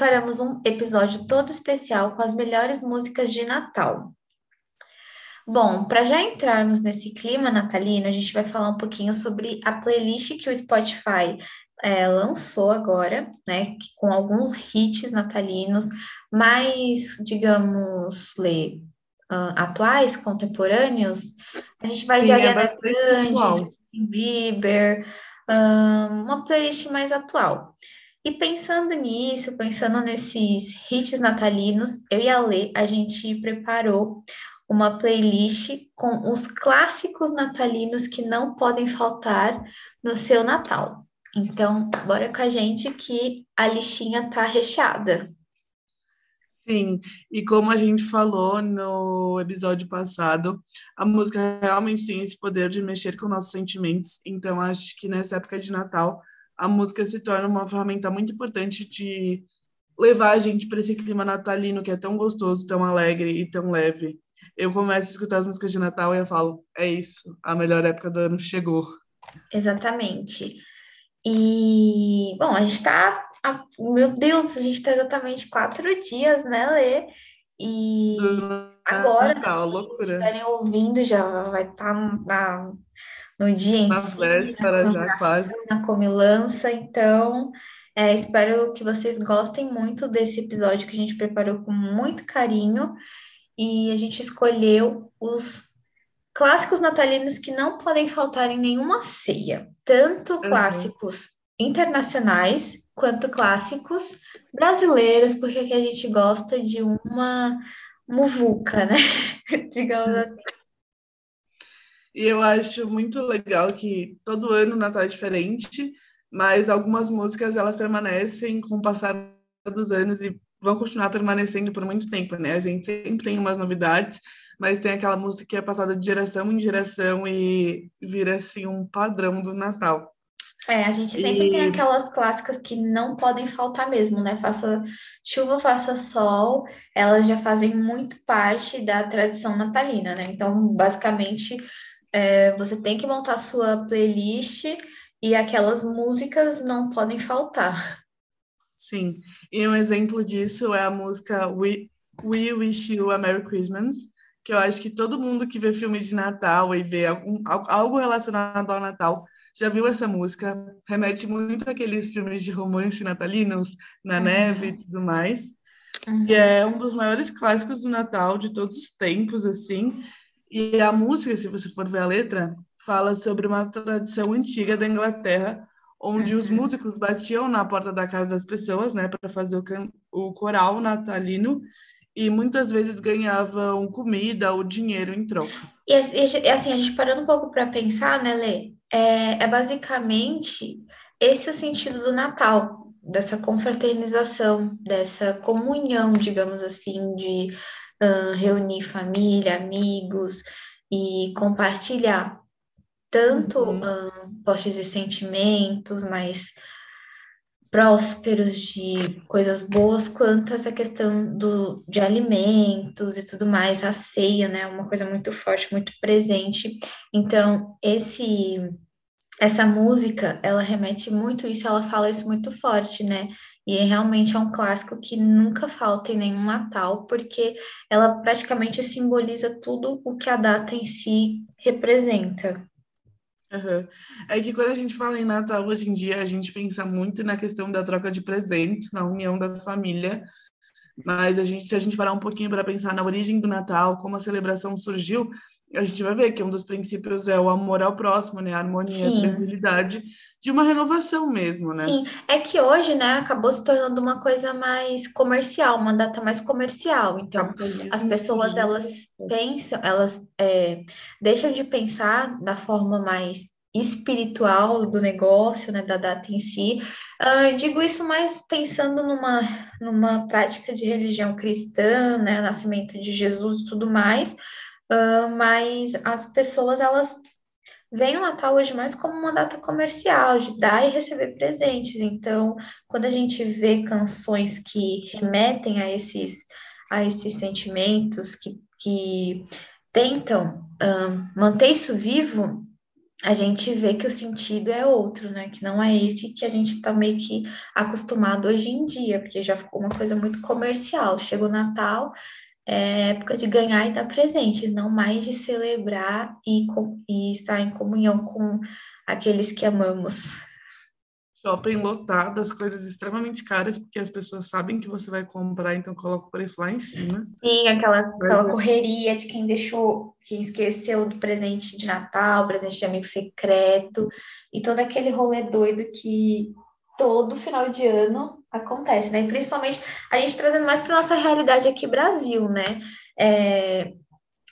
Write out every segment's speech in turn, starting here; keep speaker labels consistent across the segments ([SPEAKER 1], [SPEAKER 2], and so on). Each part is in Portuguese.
[SPEAKER 1] Preparamos um episódio todo especial com as melhores músicas de Natal. Bom, para já entrarmos nesse clima natalino, a gente vai falar um pouquinho sobre a playlist que o Spotify é, lançou agora, né, com alguns hits natalinos mais, digamos, lê, uh, atuais, contemporâneos. A gente vai Sim, de é Ariana Grande, Justin Bieber, uma playlist mais atual. E pensando nisso, pensando nesses hits natalinos, eu e a Lê, a gente preparou uma playlist com os clássicos natalinos que não podem faltar no seu Natal. Então, bora com a gente que a listinha tá recheada.
[SPEAKER 2] Sim, e como a gente falou no episódio passado, a música realmente tem esse poder de mexer com nossos sentimentos. Então, acho que nessa época de Natal, a música se torna uma ferramenta muito importante de levar a gente para esse clima natalino que é tão gostoso, tão alegre e tão leve. Eu começo a escutar as músicas de Natal e eu falo, é isso, a melhor época do ano chegou.
[SPEAKER 1] Exatamente. E, bom, a gente está meu Deus, a gente está exatamente quatro dias, né, Lê? E agora,
[SPEAKER 2] Natal, loucura.
[SPEAKER 1] estiverem ouvindo, já vai estar tá no dia em
[SPEAKER 2] na
[SPEAKER 1] si,
[SPEAKER 2] véspera já quase.
[SPEAKER 1] na comilança, então é, espero que vocês gostem muito desse episódio que a gente preparou com muito carinho e a gente escolheu os clássicos natalinos que não podem faltar em nenhuma ceia, tanto uhum. clássicos internacionais quanto clássicos brasileiros, porque aqui a gente gosta de uma muvuca, né? Digamos assim.
[SPEAKER 2] E eu acho muito legal que todo ano o Natal é diferente, mas algumas músicas elas permanecem com o passar dos anos e vão continuar permanecendo por muito tempo, né? A gente sempre tem umas novidades, mas tem aquela música que é passada de geração em geração e vira assim um padrão do Natal.
[SPEAKER 1] É, a gente sempre e... tem aquelas clássicas que não podem faltar mesmo, né? Faça chuva, faça sol, elas já fazem muito parte da tradição natalina, né? Então, basicamente, é, você tem que montar sua playlist e aquelas músicas não podem faltar.
[SPEAKER 2] Sim, e um exemplo disso é a música We, We Wish You a Merry Christmas, que eu acho que todo mundo que vê filme de Natal e vê algum, algo relacionado ao Natal já viu essa música? Remete muito àqueles filmes de romance natalinos, na uhum. neve e tudo mais. Uhum. E é um dos maiores clássicos do Natal de todos os tempos, assim. E a música, se você for ver a letra, fala sobre uma tradição antiga da Inglaterra, onde uhum. os músicos batiam na porta da casa das pessoas, né, para fazer o, o coral natalino e muitas vezes ganhavam comida ou dinheiro em troca.
[SPEAKER 1] E assim, a gente parando um pouco para pensar, né, Lê? É, é basicamente esse o sentido do Natal, dessa confraternização, dessa comunhão, digamos assim, de uh, reunir família, amigos e compartilhar tanto uhum. uh, postes e sentimentos, mas prósperos, de coisas boas, quanto essa questão do, de alimentos e tudo mais, a ceia, né, uma coisa muito forte, muito presente. Então, esse essa música, ela remete muito isso, ela fala isso muito forte, né? E realmente é um clássico que nunca falta em nenhum Natal, porque ela praticamente simboliza tudo o que a data em si representa.
[SPEAKER 2] Uhum. É que quando a gente fala em Natal hoje em dia, a gente pensa muito na questão da troca de presentes, na união da família, mas a gente, se a gente parar um pouquinho para pensar na origem do Natal, como a celebração surgiu, a gente vai ver que um dos princípios é o amor ao próximo, né? A harmonia, Sim. a tranquilidade, de uma renovação mesmo, né?
[SPEAKER 1] Sim, é que hoje, né, acabou se tornando uma coisa mais comercial, uma data mais comercial. Então, as pessoas, elas pensam, elas é, deixam de pensar da forma mais espiritual do negócio, né, da data em si. Uh, digo isso mais pensando numa, numa prática de religião cristã, né, nascimento de Jesus e tudo mais, uh, mas as pessoas, elas veem o Natal hoje mais como uma data comercial, de dar e receber presentes. Então, quando a gente vê canções que remetem a esses, a esses sentimentos, que, que tentam manter isso vivo, a gente vê que o sentido é outro, né? Que não é esse que a gente está meio que acostumado hoje em dia, porque já ficou uma coisa muito comercial. Chega o Natal, é época de ganhar e dar presentes, não mais de celebrar e, e estar em comunhão com aqueles que amamos.
[SPEAKER 2] Shopping lotado, as coisas extremamente caras, porque as pessoas sabem que você vai comprar, então coloca o preço lá em cima.
[SPEAKER 1] Sim, aquela, aquela é... correria de quem deixou, quem esqueceu do presente de Natal, presente de amigo secreto, e todo aquele rolê doido que todo final de ano acontece, né? Principalmente a gente trazendo mais para nossa realidade aqui Brasil, né? É,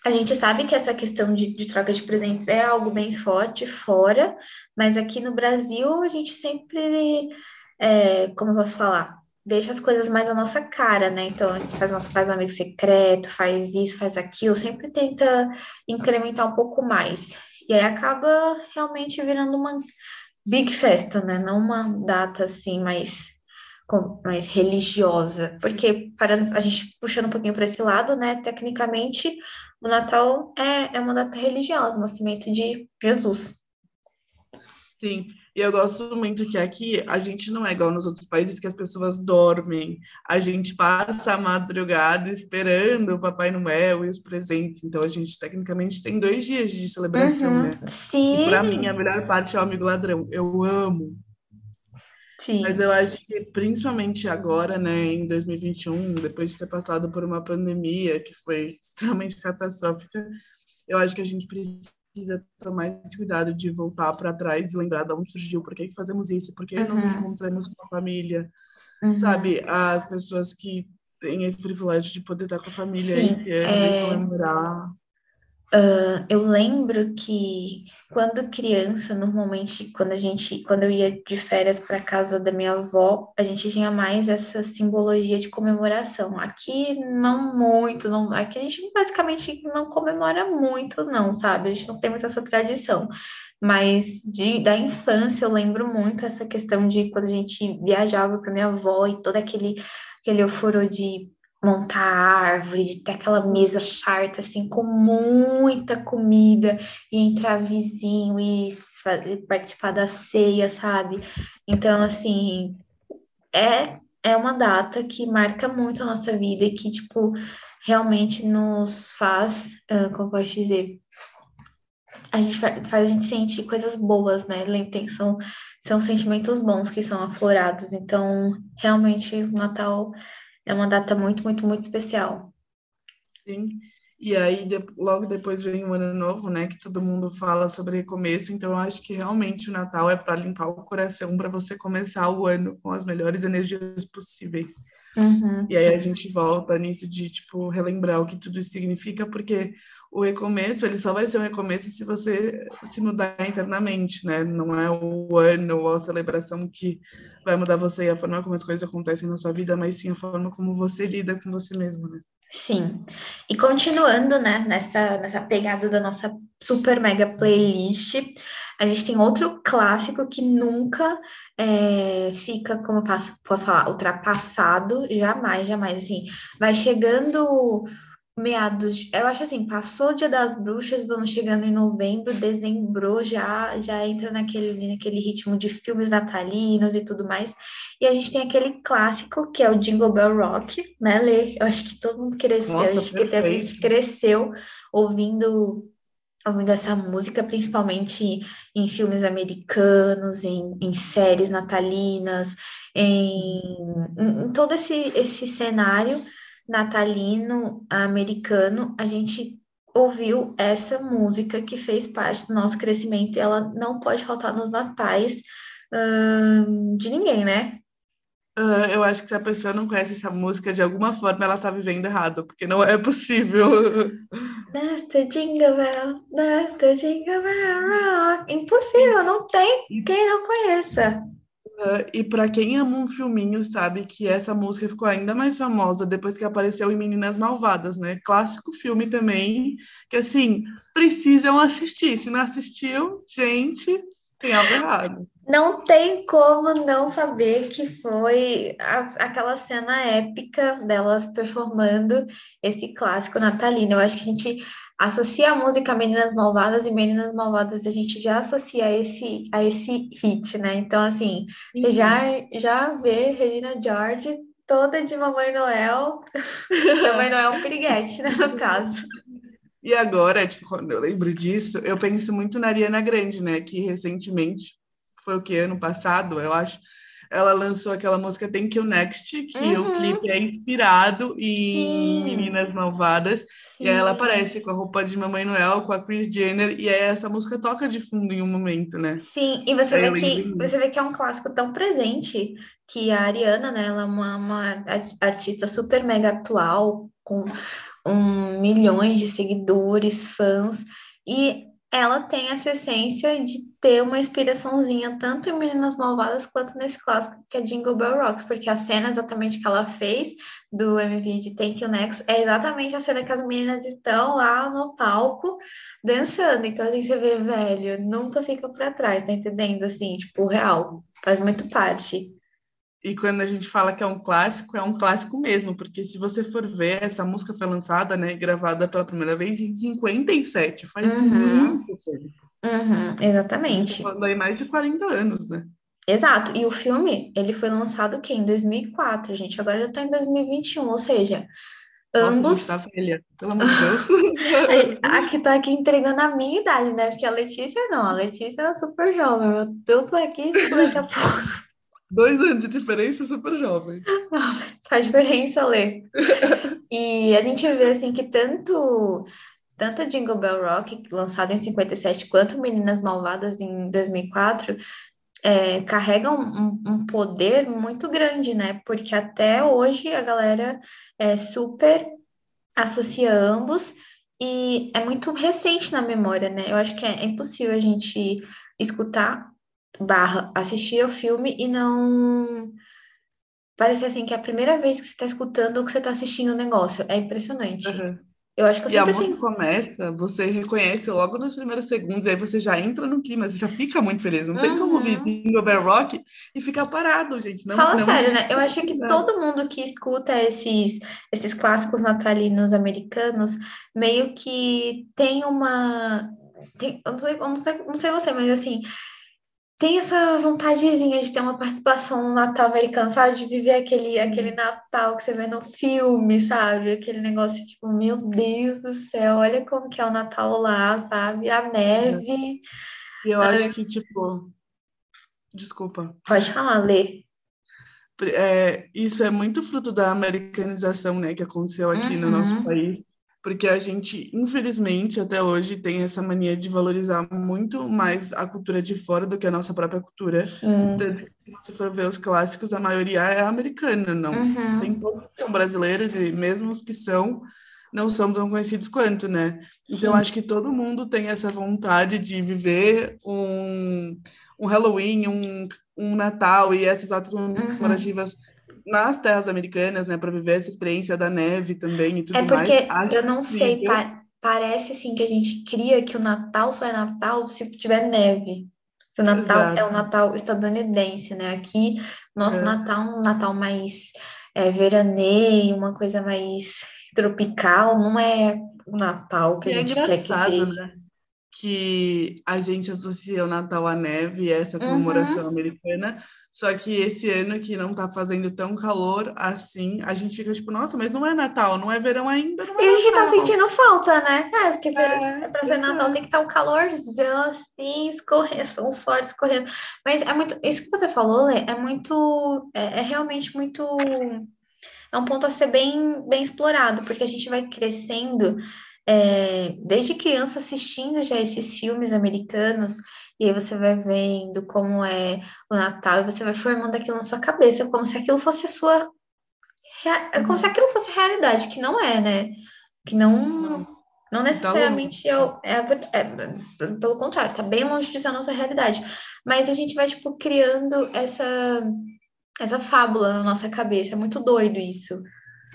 [SPEAKER 1] a gente sabe que essa questão de, de, troca de presentes é algo bem forte fora, mas aqui no Brasil a gente sempre, é, como eu posso falar, deixa as coisas mais à nossa cara, né? Então a gente faz, nosso, faz um amigo secreto, faz isso, faz aquilo, sempre tenta incrementar um pouco mais. E aí acaba realmente virando uma big festa, né? Não uma data assim mais mais religiosa, porque para a gente puxando um pouquinho para esse lado, né? Tecnicamente o Natal é, é uma data religiosa, o nascimento de Jesus.
[SPEAKER 2] Sim, e eu gosto muito que aqui a gente não é igual nos outros países que as pessoas dormem, a gente passa a madrugada esperando o Papai Noel e os presentes. Então a gente tecnicamente tem dois dias de celebração,
[SPEAKER 1] uhum,
[SPEAKER 2] né?
[SPEAKER 1] Sim.
[SPEAKER 2] E para mim a melhor parte é o amigo ladrão. Eu amo
[SPEAKER 1] Sim.
[SPEAKER 2] Mas eu acho que principalmente agora, né, em 2021, depois de ter passado por uma pandemia que foi extremamente catastrófica, eu acho que a gente precisa tomar esse cuidado de voltar para trás e lembrar de onde surgiu, por que, que fazemos isso, por que uhum. nos encontramos com a família, uhum. sabe? As pessoas que têm esse privilégio de poder estar com a família Sim, esse ano é... e comemorar.
[SPEAKER 1] Uh, eu lembro que quando criança, normalmente, quando a gente, quando eu ia de férias para casa da minha avó, a gente tinha mais essa simbologia de comemoração. Aqui não muito, não, aqui a gente basicamente não comemora muito, não, sabe? A gente não tem muito essa tradição. Mas de, da infância eu lembro muito essa questão de quando a gente viajava para minha avó e todo aquele aquele euforo de montar a árvore, de ter aquela mesa farta, assim, com muita comida, e entrar vizinho e participar da ceia, sabe? Então, assim, é, é uma data que marca muito a nossa vida e que, tipo, realmente nos faz, uh, como posso dizer, a gente faz a gente sentir coisas boas, né? São, são sentimentos bons que são aflorados. Então, realmente, o Natal é uma data muito, muito, muito especial.
[SPEAKER 2] Sim. E aí, de, logo depois vem o Ano Novo, né? Que todo mundo fala sobre recomeço. Então, eu acho que realmente o Natal é para limpar o coração, para você começar o ano com as melhores energias possíveis.
[SPEAKER 1] Uhum,
[SPEAKER 2] e aí sim. a gente volta nisso de, tipo, relembrar o que tudo isso significa, porque o recomeço, ele só vai ser um recomeço se você se mudar internamente, né? Não é o ano ou a celebração que vai mudar você e a forma como as coisas acontecem na sua vida, mas sim a forma como você lida com você mesmo, né?
[SPEAKER 1] Sim. E continuando, né, nessa, nessa pegada da nossa super mega playlist, a gente tem outro clássico que nunca é, fica, como eu posso, falar, ultrapassado, jamais, jamais, assim, vai chegando meados, eu acho assim, passou o Dia das Bruxas, vamos chegando em novembro, dezembro já já entra naquele naquele ritmo de filmes natalinos e tudo mais. E a gente tem aquele clássico que é o Jingle Bell Rock, né, Lê? Eu acho que todo mundo cresceu, Nossa, acho que a gente cresceu ouvindo ouvindo essa música, principalmente em filmes americanos, em, em séries natalinas, em, em todo esse, esse cenário natalino americano, a gente ouviu essa música que fez parte do nosso crescimento e ela não pode faltar nos natais hum, de ninguém, né?
[SPEAKER 2] Uh, eu acho que se a pessoa não conhece essa música, de alguma forma ela tá vivendo errado, porque não é possível.
[SPEAKER 1] That's the jingle bell, that's the jingle bell rock. Impossível, não tem quem não conheça.
[SPEAKER 2] Uh, e para quem ama um filminho, sabe que essa música ficou ainda mais famosa depois que apareceu em Meninas Malvadas, né? Clássico filme também, que assim, precisam assistir. Se não assistiu, gente, tem algo errado.
[SPEAKER 1] Não tem como não saber que foi a, aquela cena épica delas performando esse clássico natalino. Eu acho que a gente associa a música Meninas Malvadas e Meninas Malvadas a gente já associa a esse, a esse hit, né? Então, assim, Sim. você já, já vê Regina George toda de Mamãe Noel, Mamãe Noel Piriguete, né, no caso.
[SPEAKER 2] E agora, tipo, quando eu lembro disso, eu penso muito na Ariana Grande, né, que recentemente, foi o que, ano passado, eu acho, ela lançou aquela música Thank You Next, que uhum. o clipe é inspirado em Sim. Meninas Malvadas. Sim. E aí ela aparece com a roupa de Mamãe Noel, com a Chris Jenner, e aí essa música toca de fundo em um momento, né?
[SPEAKER 1] Sim, e você, vê que, você vê que é um clássico tão presente que a Ariana, né, ela é uma, uma artista super mega atual, com um, milhões de seguidores, fãs, e ela tem essa essência de ter uma inspiraçãozinha tanto em Meninas Malvadas quanto nesse clássico que é Jingle Bell Rock, porque a cena exatamente que ela fez do MV de Thank You Next é exatamente a cena que as meninas estão lá no palco dançando. Então, assim, você vê, velho, nunca fica para trás, tá entendendo? Assim, tipo, real, faz muito parte.
[SPEAKER 2] E quando a gente fala que é um clássico, é um clássico mesmo, porque se você for ver, essa música foi lançada, né, gravada pela primeira vez em 57, faz uhum. muito tempo.
[SPEAKER 1] Uhum, exatamente.
[SPEAKER 2] Falando aí mais de 40 anos, né?
[SPEAKER 1] Exato, e o filme, ele foi lançado o quê? Em 2004, gente, agora já tá em 2021, ou seja,
[SPEAKER 2] Nossa, ambos... tá velha, pelo amor de Deus.
[SPEAKER 1] aqui tá aqui entregando a minha idade, né? Porque a Letícia não, a Letícia é super jovem, eu tô aqui daqui a pouco.
[SPEAKER 2] Dois anos de diferença, super jovem.
[SPEAKER 1] Faz diferença, Lê. e a gente vê, assim, que tanto, tanto Jingle Bell Rock, lançado em 57, quanto Meninas Malvadas, em 2004, é, carregam um, um, poder muito grande, né? Porque até hoje a galera é super associa ambos e é muito recente na memória, né? Eu acho que é impossível a gente escutar barra assistir ao filme e não parecer assim que é a primeira vez que você está escutando ou que você está assistindo o negócio. É impressionante. Uhum. Eu acho que eu
[SPEAKER 2] e a música tenho... começa, você reconhece logo nos primeiros segundos, aí você já entra no clima, você já fica muito feliz. Não uhum. tem como ouvir Jingle Bell Rock e ficar parado, gente. Não,
[SPEAKER 1] Fala
[SPEAKER 2] não
[SPEAKER 1] sério, né? Eu acho que todo mundo que escuta esses, esses clássicos natalinos americanos meio que tem uma. Tem, eu, não sei, eu não sei, não sei você, mas assim, tem essa vontadezinha de ter uma participação no Natal americano, sabe? De viver aquele, aquele Natal que você vê no filme, sabe? Aquele negócio tipo, meu Deus do céu, olha como que é o Natal lá, sabe? A neve.
[SPEAKER 2] E eu acho que, tipo. Desculpa.
[SPEAKER 1] Pode falar, Lê.
[SPEAKER 2] É, isso é muito fruto da americanização, né, que aconteceu aqui uhum. no nosso uhum. país porque a gente, infelizmente, até hoje tem essa mania de valorizar muito mais a cultura de fora do que a nossa própria cultura. Sim. Se você for ver os clássicos, a maioria é americana, não. Uhum. Tem poucos que são brasileiros e mesmo os que são, não são tão conhecidos quanto, né? Então, Sim. acho que todo mundo tem essa vontade de viver um, um Halloween, um, um Natal e essas outras uhum nas terras americanas, né, para viver essa experiência da neve também e tudo mais.
[SPEAKER 1] É porque mais. eu não sei, pa parece assim que a gente cria que o Natal só é Natal se tiver neve. Que o Natal Exato. é o Natal estadunidense, né? Aqui, nosso é. Natal é um Natal mais é, veraneio, uma coisa mais tropical, não é o Natal que e a é gente é quer que seja. Né?
[SPEAKER 2] Que a gente associa o Natal à neve, essa comemoração uhum. americana, só que esse ano que não tá fazendo tão calor assim, a gente fica tipo, nossa, mas não é Natal, não é verão ainda, não é
[SPEAKER 1] E a gente tá sentindo falta, né? É, porque é, pra ser é. Natal tem que estar tá um calorzão assim, escorrendo, são suores escorrendo. Mas é muito, isso que você falou, Lê, é muito, é, é realmente muito, é um ponto a ser bem, bem explorado, porque a gente vai crescendo é, desde criança assistindo já esses filmes americanos e aí você vai vendo como é o Natal, e você vai formando aquilo na sua cabeça, como se aquilo fosse a sua. É como se uhum. aquilo fosse realidade, que não é, né? Que não. Não
[SPEAKER 2] Tá
[SPEAKER 1] necessariamente eu, é, é, é, pelo contrário, tá bem longe de ser a nossa realidade. Mas a gente vai, tipo, criando essa, essa fábula na nossa cabeça. É muito doido isso.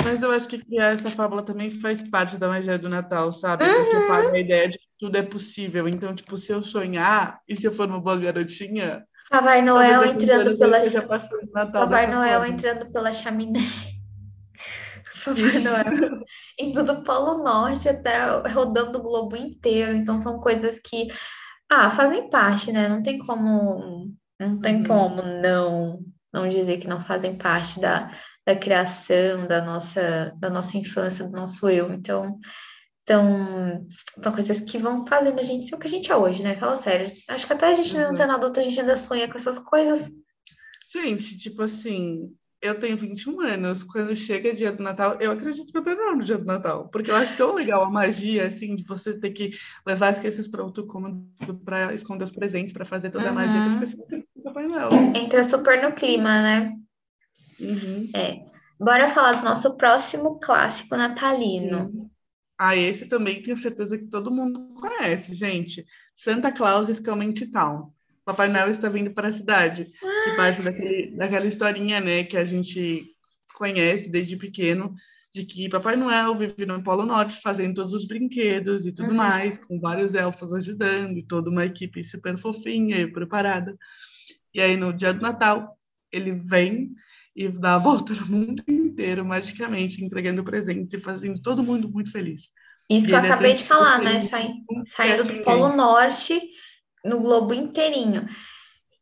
[SPEAKER 2] Mas eu acho que criar essa fábula também faz parte da magia do Natal, sabe? Porque
[SPEAKER 1] Uhum.
[SPEAKER 2] paga a ideia de que tudo é possível. Então, tipo, se eu sonhar e se eu for uma boa garotinha,
[SPEAKER 1] Papai Noel entrando pela, Papai Noel
[SPEAKER 2] forma.
[SPEAKER 1] entrando pela chaminé. Papai. Noel indo do Polo Norte até rodando o globo inteiro. Então são coisas que, ah, fazem parte, né? Não tem como, não tem
[SPEAKER 2] Uhum.
[SPEAKER 1] como não, não dizer que não fazem parte da, da criação, da nossa, da nossa infância, do nosso eu. Então, são, são coisas que vão fazendo a gente ser o que a gente é hoje, né? Fala sério. Acho que até a gente não
[SPEAKER 2] Uhum.
[SPEAKER 1] sendo adulto, a gente ainda sonha com essas coisas.
[SPEAKER 2] Gente, tipo assim, eu tenho 21 anos. Quando chega dia do Natal, eu acredito no Papai Noel no dia do Natal. Porque eu acho tão legal a magia, assim, de você ter que levar as crianças para outro cômodo para esconder os presentes, para fazer toda a magia que eu
[SPEAKER 1] Uhum.
[SPEAKER 2] assim, "Eu Papai Noel.
[SPEAKER 1] Entra super no clima, né?
[SPEAKER 2] Uhum.
[SPEAKER 1] Bora falar do nosso próximo clássico natalino.
[SPEAKER 2] Sim. Ah, esse também tenho certeza que todo mundo conhece, gente. Santa Claus is coming to town. Papai Noel está vindo para a cidade. Que parte daquele, daquela historinha, né, que a gente conhece desde pequeno, de que Papai Noel vive no Polo Norte fazendo todos os brinquedos e tudo
[SPEAKER 1] Uhum.
[SPEAKER 2] mais, com vários elfos ajudando, e toda uma equipe super fofinha e preparada. E aí, no dia do Natal, ele vem e dá a volta no mundo inteiro, magicamente, entregando presentes e fazendo todo mundo muito feliz.
[SPEAKER 1] Isso
[SPEAKER 2] E
[SPEAKER 1] que eu
[SPEAKER 2] é
[SPEAKER 1] acabei de falar, né?
[SPEAKER 2] ele
[SPEAKER 1] Sai-
[SPEAKER 2] não
[SPEAKER 1] saindo do Polo. Norte no globo inteirinho.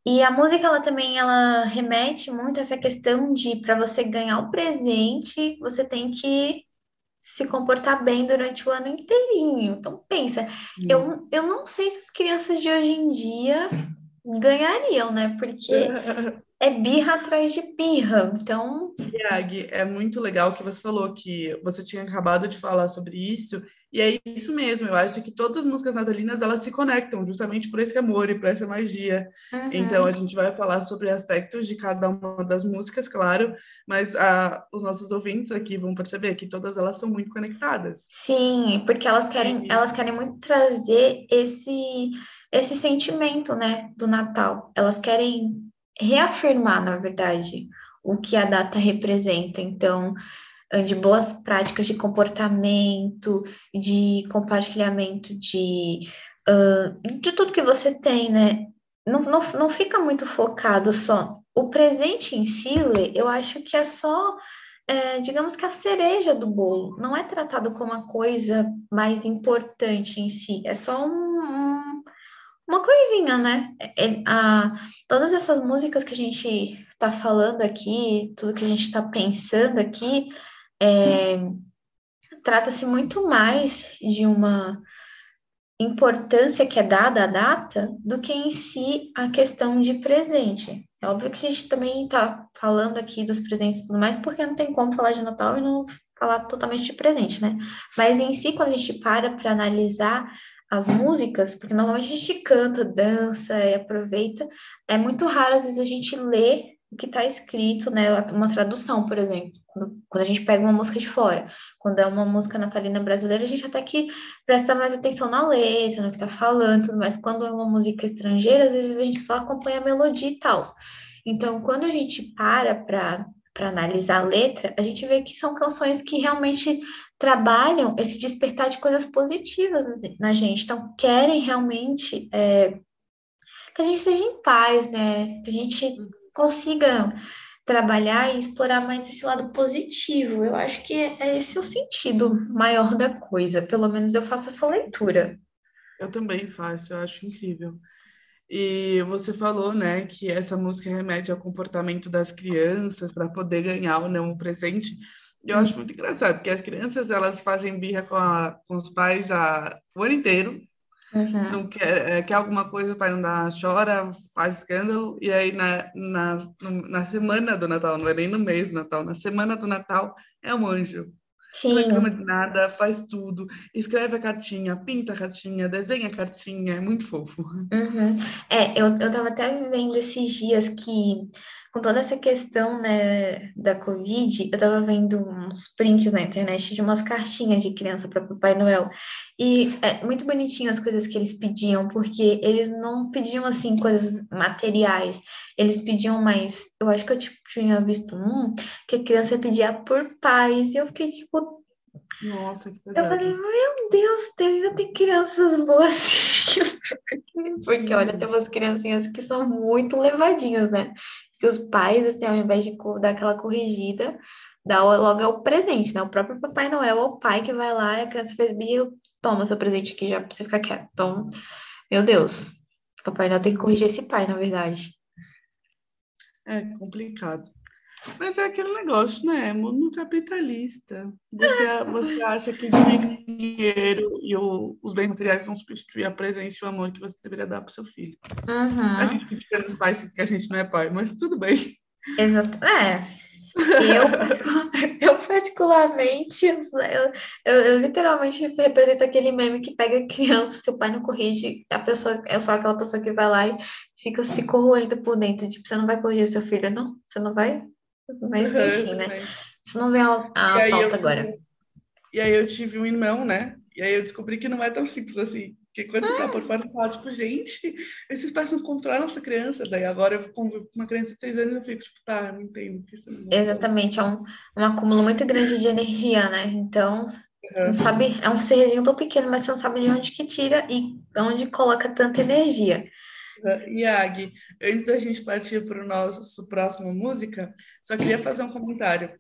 [SPEAKER 1] E a música, ela também, ela remete muito a essa questão de, para você ganhar o presente, você tem que se comportar bem durante o ano inteirinho. Então, pensa,
[SPEAKER 2] Sim.
[SPEAKER 1] eu, eu não sei se as crianças de hoje em dia ganhariam, né? Porque é birra atrás de birra. Então,
[SPEAKER 2] Yag, é muito legal que você falou que você tinha acabado de falar sobre isso, e é isso mesmo. Eu acho que todas as músicas natalinas elas se conectam justamente por esse amor e por essa magia. Então, a
[SPEAKER 1] uhum.
[SPEAKER 2] gente vai falar sobre aspectos de cada uma das músicas, claro, mas ah, os nossos ouvintes aqui vão perceber que todas elas são muito conectadas.
[SPEAKER 1] Sim, porque elas querem,
[SPEAKER 2] E,
[SPEAKER 1] elas querem muito trazer esse, esse sentimento, né, do Natal. Elas querem reafirmar, na verdade, o que a data representa. Então, eh, de boas práticas de comportamento, de compartilhamento de, ah, de tudo que você tem, né? Não, não, não fica muito focado só. O presente em si, eu acho que é só é, digamos que a cereja do bolo não é tratado como a coisa mais importante em si, é só um, um- uma coisinha, né? É- é- a, todas essas músicas que a gente está falando aqui, tudo que a gente está pensando aqui, é, trata-se muito mais de uma importância que é dada à data do que em si a questão de presente. É óbvio que a gente também está falando aqui dos presentes e tudo mais, porque não tem como falar de Natal e não falar totalmente de presente, né? Mas em si, quando a gente para para analisar as músicas, porque normalmente a gente canta, dança e aproveita, é muito raro às vezes a gente ler o que está escrito, né? Uma tradução, por exemplo, quando a gente pega uma música de fora. Quando é uma música natalina brasileira, a gente até que presta mais atenção na letra, no que tá falando, tudo mais. Quando é uma música estrangeira, às vezes a gente só acompanha a melodia e tal. Então, quando a gente para para para analisar a letra, a gente vê que são canções que realmente trabalham esse despertar de coisas positivas na gente. Então, querem realmente é, que a gente seja em paz, né? Que a gente consiga trabalhar e explorar mais esse lado positivo. Eu acho que é esse o sentido maior da coisa. Pelo menos eu faço essa leitura.
[SPEAKER 2] eu também faço, eu acho incrível. E você falou, né, que essa música remete ao comportamento das crianças para poder ganhar ou não o presente. E eu acho muito engraçado que as crianças elas fazem birra com, a, com os pais a, o ano inteiro,
[SPEAKER 1] Uhum.
[SPEAKER 2] não quer, é, quer alguma coisa, o pai não dá, chora, faz escândalo, e aí na, na, na semana do Natal, não é nem no mês do Natal, na semana do Natal é um anjo. Não reclama
[SPEAKER 1] Sim,
[SPEAKER 2] de nada, faz tudo, escreve a cartinha, pinta a cartinha, desenha a cartinha, é muito fofo.
[SPEAKER 1] uhum. É, eu, eu tava até vendo esses dias que com toda essa questão, né, da Covid, eu tava vendo uns prints na internet de umas cartinhas de criança para Papai Noel. E é muito bonitinho as coisas que eles pediam, porque eles não pediam, assim, coisas materiais. Eles pediam mais... Eu acho que eu tipo, tinha visto um que a criança pedia por paz. E eu fiquei, tipo,
[SPEAKER 2] nossa, que
[SPEAKER 1] Eu falei, meu Deus, ainda tem crianças boas. Porque, olha, tem umas criancinhas que são muito levadinhas, né? Que os pais, assim, ao invés de dar aquela corrigida, dá logo o presente, né? O próprio Papai Noel é o pai que vai lá e a criança fez, Bia, toma seu presente aqui já pra você ficar quieto. Então, meu Deus, Papai Noel tem que corrigir esse pai, na verdade.
[SPEAKER 2] É complicado. Mas é aquele negócio, né? Mundo capitalista. Você, você acha que o dinheiro e o, os bens materiais vão substituir a presença e o amor que você deveria dar para o seu filho.
[SPEAKER 1] Uhum.
[SPEAKER 2] A gente fica nos pais que a gente não é pai, mas tudo bem.
[SPEAKER 1] Exato. É. Eu, eu particularmente, eu, eu, eu, literalmente represento aquele meme que pega a criança, seu pai não corrige, a pessoa é só aquela pessoa que vai lá e fica se corroendo por dentro. Tipo, você não vai corrigir seu filho, não? Você não vai? Mas enfim, né? Isso não vem a, a pauta eu, agora.
[SPEAKER 2] E aí eu tive um irmão, né? E aí eu descobri que não é tão simples assim. Porque quando você tá por fora, você fala, tipo, gente, esses pais não controlam nossa criança. Daí agora eu convivo com uma criança de seis anos eu fico, tipo, tá, não entendo. Que isso não
[SPEAKER 1] Exatamente, é um, um acúmulo muito grande de energia, né? Então, uhum. não sabe, é um serzinho tão pequeno, mas você não sabe de onde que tira e onde coloca tanta energia.
[SPEAKER 2] Yag, antes da gente partir para o nosso próximo música, só queria fazer um comentário.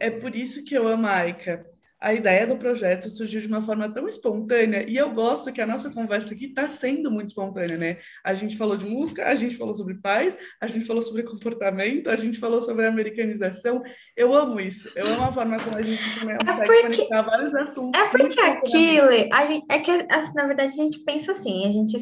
[SPEAKER 2] É por isso que eu amo a Aika. A ideia do projeto surgiu de uma forma tão espontânea e eu gosto que a nossa conversa aqui está sendo muito espontânea, né? A gente falou de música, a gente falou sobre pais, a gente falou sobre comportamento, a gente falou sobre americanização. Eu amo isso. Eu amo a forma como a gente consegue é porque, conectar vários assuntos.
[SPEAKER 1] É porque aquilo, a gente, é que assim, na verdade a gente pensa assim, a gente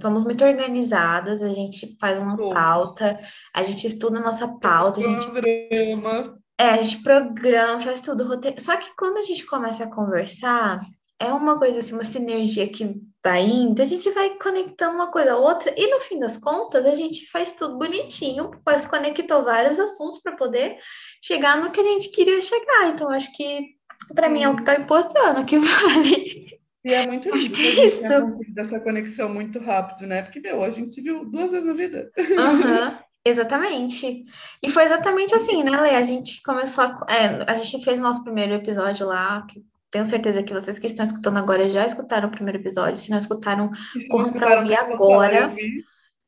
[SPEAKER 1] somos muito organizadas, a gente faz uma Somos. pauta, a gente estuda a nossa pauta, a gente
[SPEAKER 2] programa.
[SPEAKER 1] É, a gente programa, faz tudo, roteiro. Só que quando a gente começa a conversar, é uma coisa assim, uma sinergia que vai indo, a gente vai conectando uma coisa a outra, e no fim das contas, a gente faz tudo bonitinho, pois conectou vários assuntos para poder chegar no que a gente queria chegar. Então, acho que para mim é o que está importando, que vale.
[SPEAKER 2] E é muito lindo que tenha conseguido essa conexão muito rápido, né? Porque, meu, a gente se viu duas vezes na vida.
[SPEAKER 1] Uhum, exatamente. E foi exatamente assim, né, Lê? A gente começou a... É, a gente fez nosso primeiro episódio lá, que tenho certeza que vocês que estão escutando agora já escutaram o primeiro episódio. Se não escutaram, corram para ouvir agora.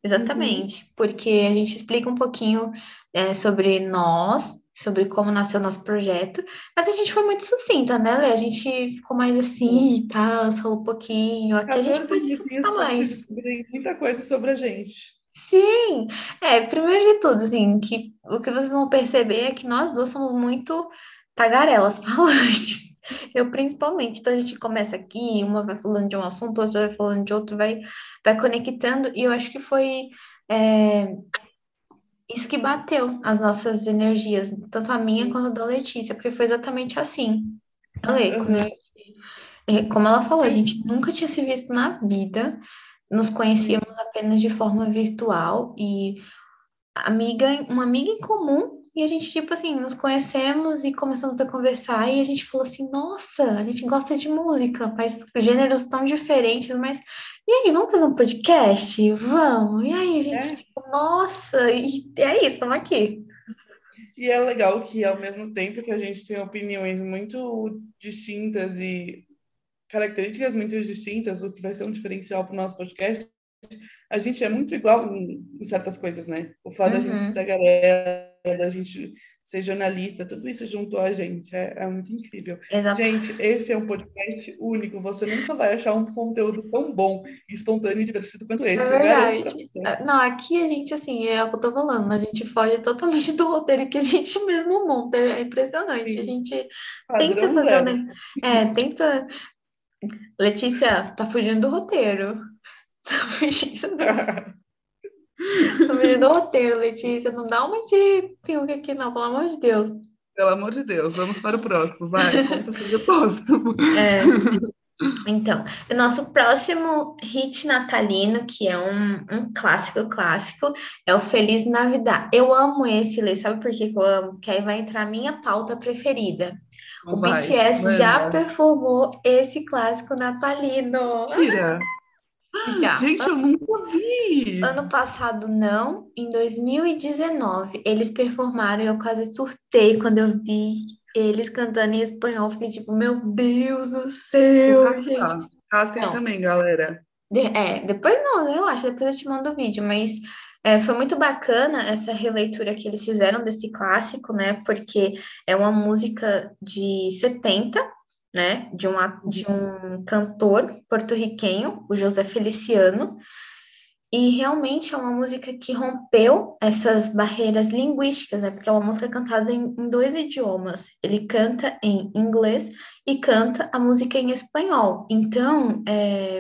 [SPEAKER 1] Exatamente, uhum. porque a gente explica um pouquinho é, sobre nós, sobre como nasceu o nosso projeto, mas a gente foi muito sucinta, né, Lê? A gente ficou mais assim, tá, falou um pouquinho, aqui a gente pode sucintar mais.
[SPEAKER 2] descobrir muita coisa sobre a gente.
[SPEAKER 1] Sim, é, primeiro de tudo, assim, que o que vocês vão perceber é que nós duas somos muito tagarelas falantes. Eu principalmente, então a gente começa aqui, uma vai falando de um assunto, outra vai falando de outro, vai, vai conectando, e eu acho que foi é, isso que bateu as nossas energias, tanto a minha quanto a da Letícia, porque foi exatamente assim. Ale, uhum. como ela falou, a gente nunca tinha se visto na vida, nos conhecíamos apenas de forma virtual e amiga, uma amiga em comum, e a gente, tipo assim, nos conhecemos e começamos a conversar, e a gente falou assim, nossa, a gente gosta de música, mas gêneros tão diferentes, mas e aí, vamos fazer um podcast? Vamos. E aí, gente, é. tipo, nossa, e é isso, estamos aqui.
[SPEAKER 2] E é legal que, ao mesmo tempo que a gente tem opiniões muito distintas e características muito distintas, o que vai ser um diferencial para o nosso podcast, a gente é muito igual em, certas coisas, né? O fato uhum. da gente uhum. ser da galera, da gente ser jornalista, tudo isso juntou a gente. É, é muito incrível.
[SPEAKER 1] Exato.
[SPEAKER 2] Gente, esse é um podcast único. Você nunca vai achar um conteúdo tão bom, espontâneo e divertido quanto esse.
[SPEAKER 1] É verdade. Não, aqui a gente, assim, é o que eu tô falando, a gente foge totalmente do roteiro que a gente mesmo monta. É impressionante. Sim. A gente Padrão tenta fazer. Né? É, tenta. Letícia, tá fugindo do roteiro. Tá fugindo. vendo o roteiro, Letícia. Não dá uma de filme aqui, não, pelo amor de Deus.
[SPEAKER 2] Pelo amor de Deus, vamos para o próximo. Vai, conta sobre o próximo.
[SPEAKER 1] É. Então, o nosso próximo hit natalino, que é um, um clássico clássico, é o Feliz Navidad. Eu amo esse, Lê, sabe por que, eu amo? Que aí vai entrar a minha pauta preferida. O
[SPEAKER 2] Vai,
[SPEAKER 1] BTS já
[SPEAKER 2] manda.
[SPEAKER 1] performou esse clássico natalino.
[SPEAKER 2] Mentira!
[SPEAKER 1] Já.
[SPEAKER 2] Gente, eu nunca vi!
[SPEAKER 1] Ano passado não, em 2019 eles performaram e eu quase surtei quando eu vi eles cantando em espanhol. Fiquei tipo, meu Deus do céu.
[SPEAKER 2] Caçem
[SPEAKER 1] Não.
[SPEAKER 2] também, galera.
[SPEAKER 1] De- é, depois não, eu acho, depois eu te mando o vídeo, mas é, foi muito bacana essa releitura que eles fizeram desse clássico, né? Porque é uma música de 70, né? De um, de um cantor porto-riquenho, o José Feliciano. E realmente é uma música que rompeu essas barreiras linguísticas, né? Porque é uma música cantada em, em dois idiomas. Ele canta em inglês e canta a música em espanhol. Então, é,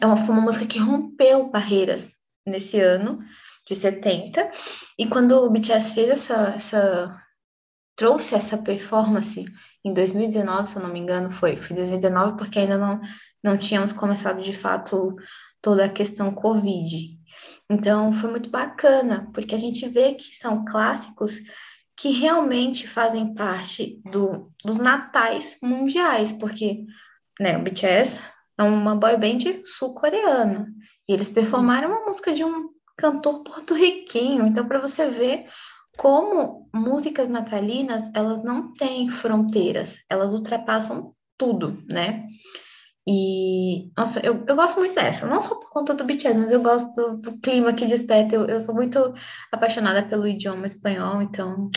[SPEAKER 1] é uma, foi uma música que rompeu barreiras nesse ano de 70. E quando o BTS fez essa, essa trouxe essa performance em 2019, se eu não me engano, foi, foi 2019, porque ainda não, não tínhamos começado de fato toda a questão Covid. Então foi muito bacana, porque a gente vê que são clássicos que realmente fazem parte do, dos natais mundiais, porque né, o BTS é uma boy band sul-coreana, e eles performaram uma música de um cantor porto-riquenho, então para você ver como músicas natalinas, elas não têm fronteiras, elas ultrapassam tudo, né? E, nossa, eu, eu gosto muito dessa, não só por conta do BTS, mas eu gosto do, do clima que desperta. Eu, eu sou muito apaixonada pelo idioma espanhol, então,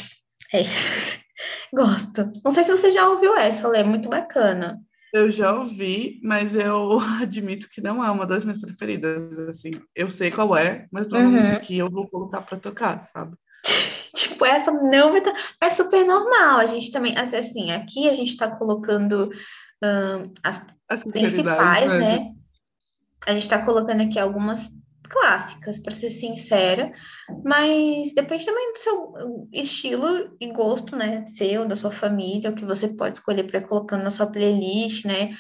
[SPEAKER 1] é, gosto. Não sei se você já ouviu essa, Lê, é muito bacana.
[SPEAKER 2] Eu já ouvi, mas eu admito que não é uma das minhas preferidas, assim. Eu sei qual é, mas não é uma
[SPEAKER 1] Uhum.
[SPEAKER 2] música que eu vou colocar pra tocar, sabe?
[SPEAKER 1] Tipo, essa não vai tá, mas super normal. A gente também, assim, aqui a gente tá colocando ahn, as
[SPEAKER 2] A sinceridade,
[SPEAKER 1] principais,
[SPEAKER 2] né?
[SPEAKER 1] né? A gente tá colocando aqui algumas clássicas, para ser sincera, mas depende também do seu estilo e gosto, né? Seu, da sua família, o que você pode escolher para colocando na sua playlist, né?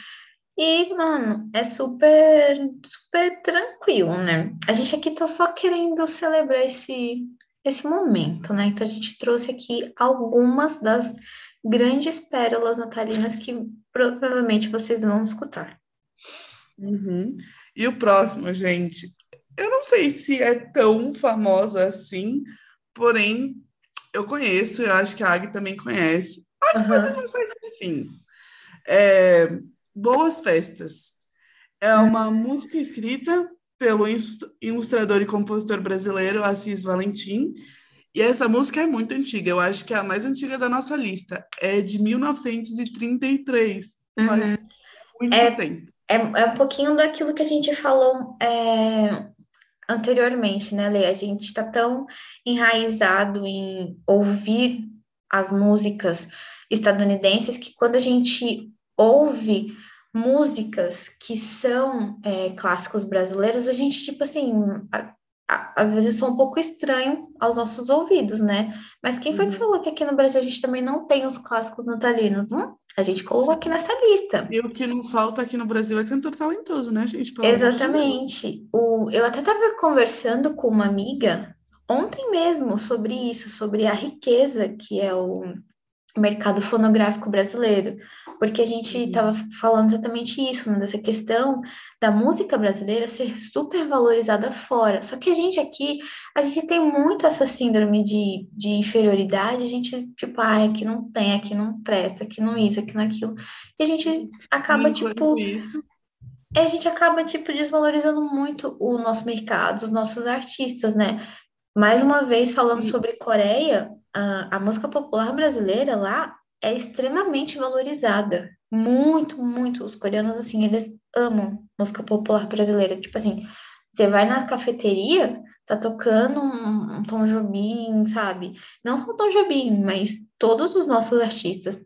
[SPEAKER 1] E, mano, é super, super tranquilo, né? A gente aqui tá só querendo celebrar esse, esse momento, né? Então a gente trouxe aqui algumas das grandes pérolas natalinas que provavelmente vocês vão escutar.
[SPEAKER 2] Uhum. E o próximo, gente, eu não sei se é tão famosa assim, porém eu conheço, eu acho que a Agui também conhece. Acho que
[SPEAKER 1] Aham.
[SPEAKER 2] vocês vão conhecer sim. É, Boas Festas. É uma música escrita pelo ilustrador e compositor brasileiro Assis Valentim. E essa música é muito antiga, eu acho que é a mais antiga da nossa lista. É de 1933. Faz
[SPEAKER 1] Uhum.
[SPEAKER 2] muito
[SPEAKER 1] É-
[SPEAKER 2] tempo.
[SPEAKER 1] É, é um pouquinho daquilo que a gente falou é, anteriormente, né, Lê? A gente está tão enraizado em ouvir as músicas estadunidenses que quando a gente ouve músicas que são é, clássicos brasileiros, a gente, tipo assim, a- a- às vezes são um pouco estranho aos nossos ouvidos, né? Mas quem foi que
[SPEAKER 2] Uhum.
[SPEAKER 1] falou que aqui no Brasil a gente também não tem os clássicos natalinos? Hum? A gente colocou aqui nessa lista.
[SPEAKER 2] E o que não falta aqui no Brasil é cantor talentoso, né, gente? Pelo.
[SPEAKER 1] Exatamente. O, eu até estava conversando com uma amiga ontem mesmo sobre isso, sobre a riqueza que é o mercado fonográfico brasileiro, porque a gente estava falando exatamente isso, né, dessa questão da música brasileira ser super valorizada fora. Só que a gente aqui, a gente tem muito essa síndrome de, de inferioridade, a gente, tipo, ah, aqui não tem, aqui não presta, aqui não isso, aqui não aquilo. E a gente acaba, tipo,
[SPEAKER 2] isso,
[SPEAKER 1] a gente acaba, tipo, desvalorizando muito o nosso mercado, os nossos artistas, né? Mais uma vez, falando sobre Coreia, a, a música popular brasileira lá é extremamente valorizada. Muito, muito. Os coreanos, assim, eles amam música popular brasileira. Tipo assim, você vai na cafeteria, tá tocando um, um Tom Jobim, sabe? Não só Tom Jobim, mas todos os nossos artistas.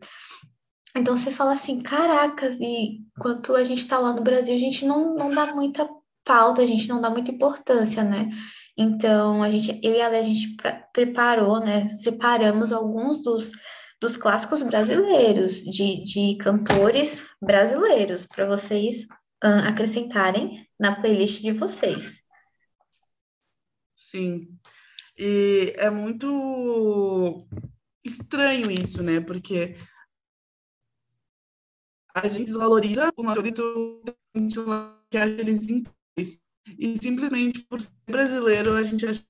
[SPEAKER 1] Então você fala assim, caracas, e enquanto a gente tá lá no Brasil, a gente não, não dá muita pauta, a gente não dá muita importância, né? Então, a gente, eu e a Lê, a gente preparou, né? Separamos alguns dos, dos clássicos brasileiros, de, de cantores brasileiros, para vocês acrescentarem na playlist de vocês.
[SPEAKER 2] Sim. E é muito estranho isso, né? Porque a gente desvaloriza o nosso que eles incríveis. E simplesmente por ser brasileiro, a gente acha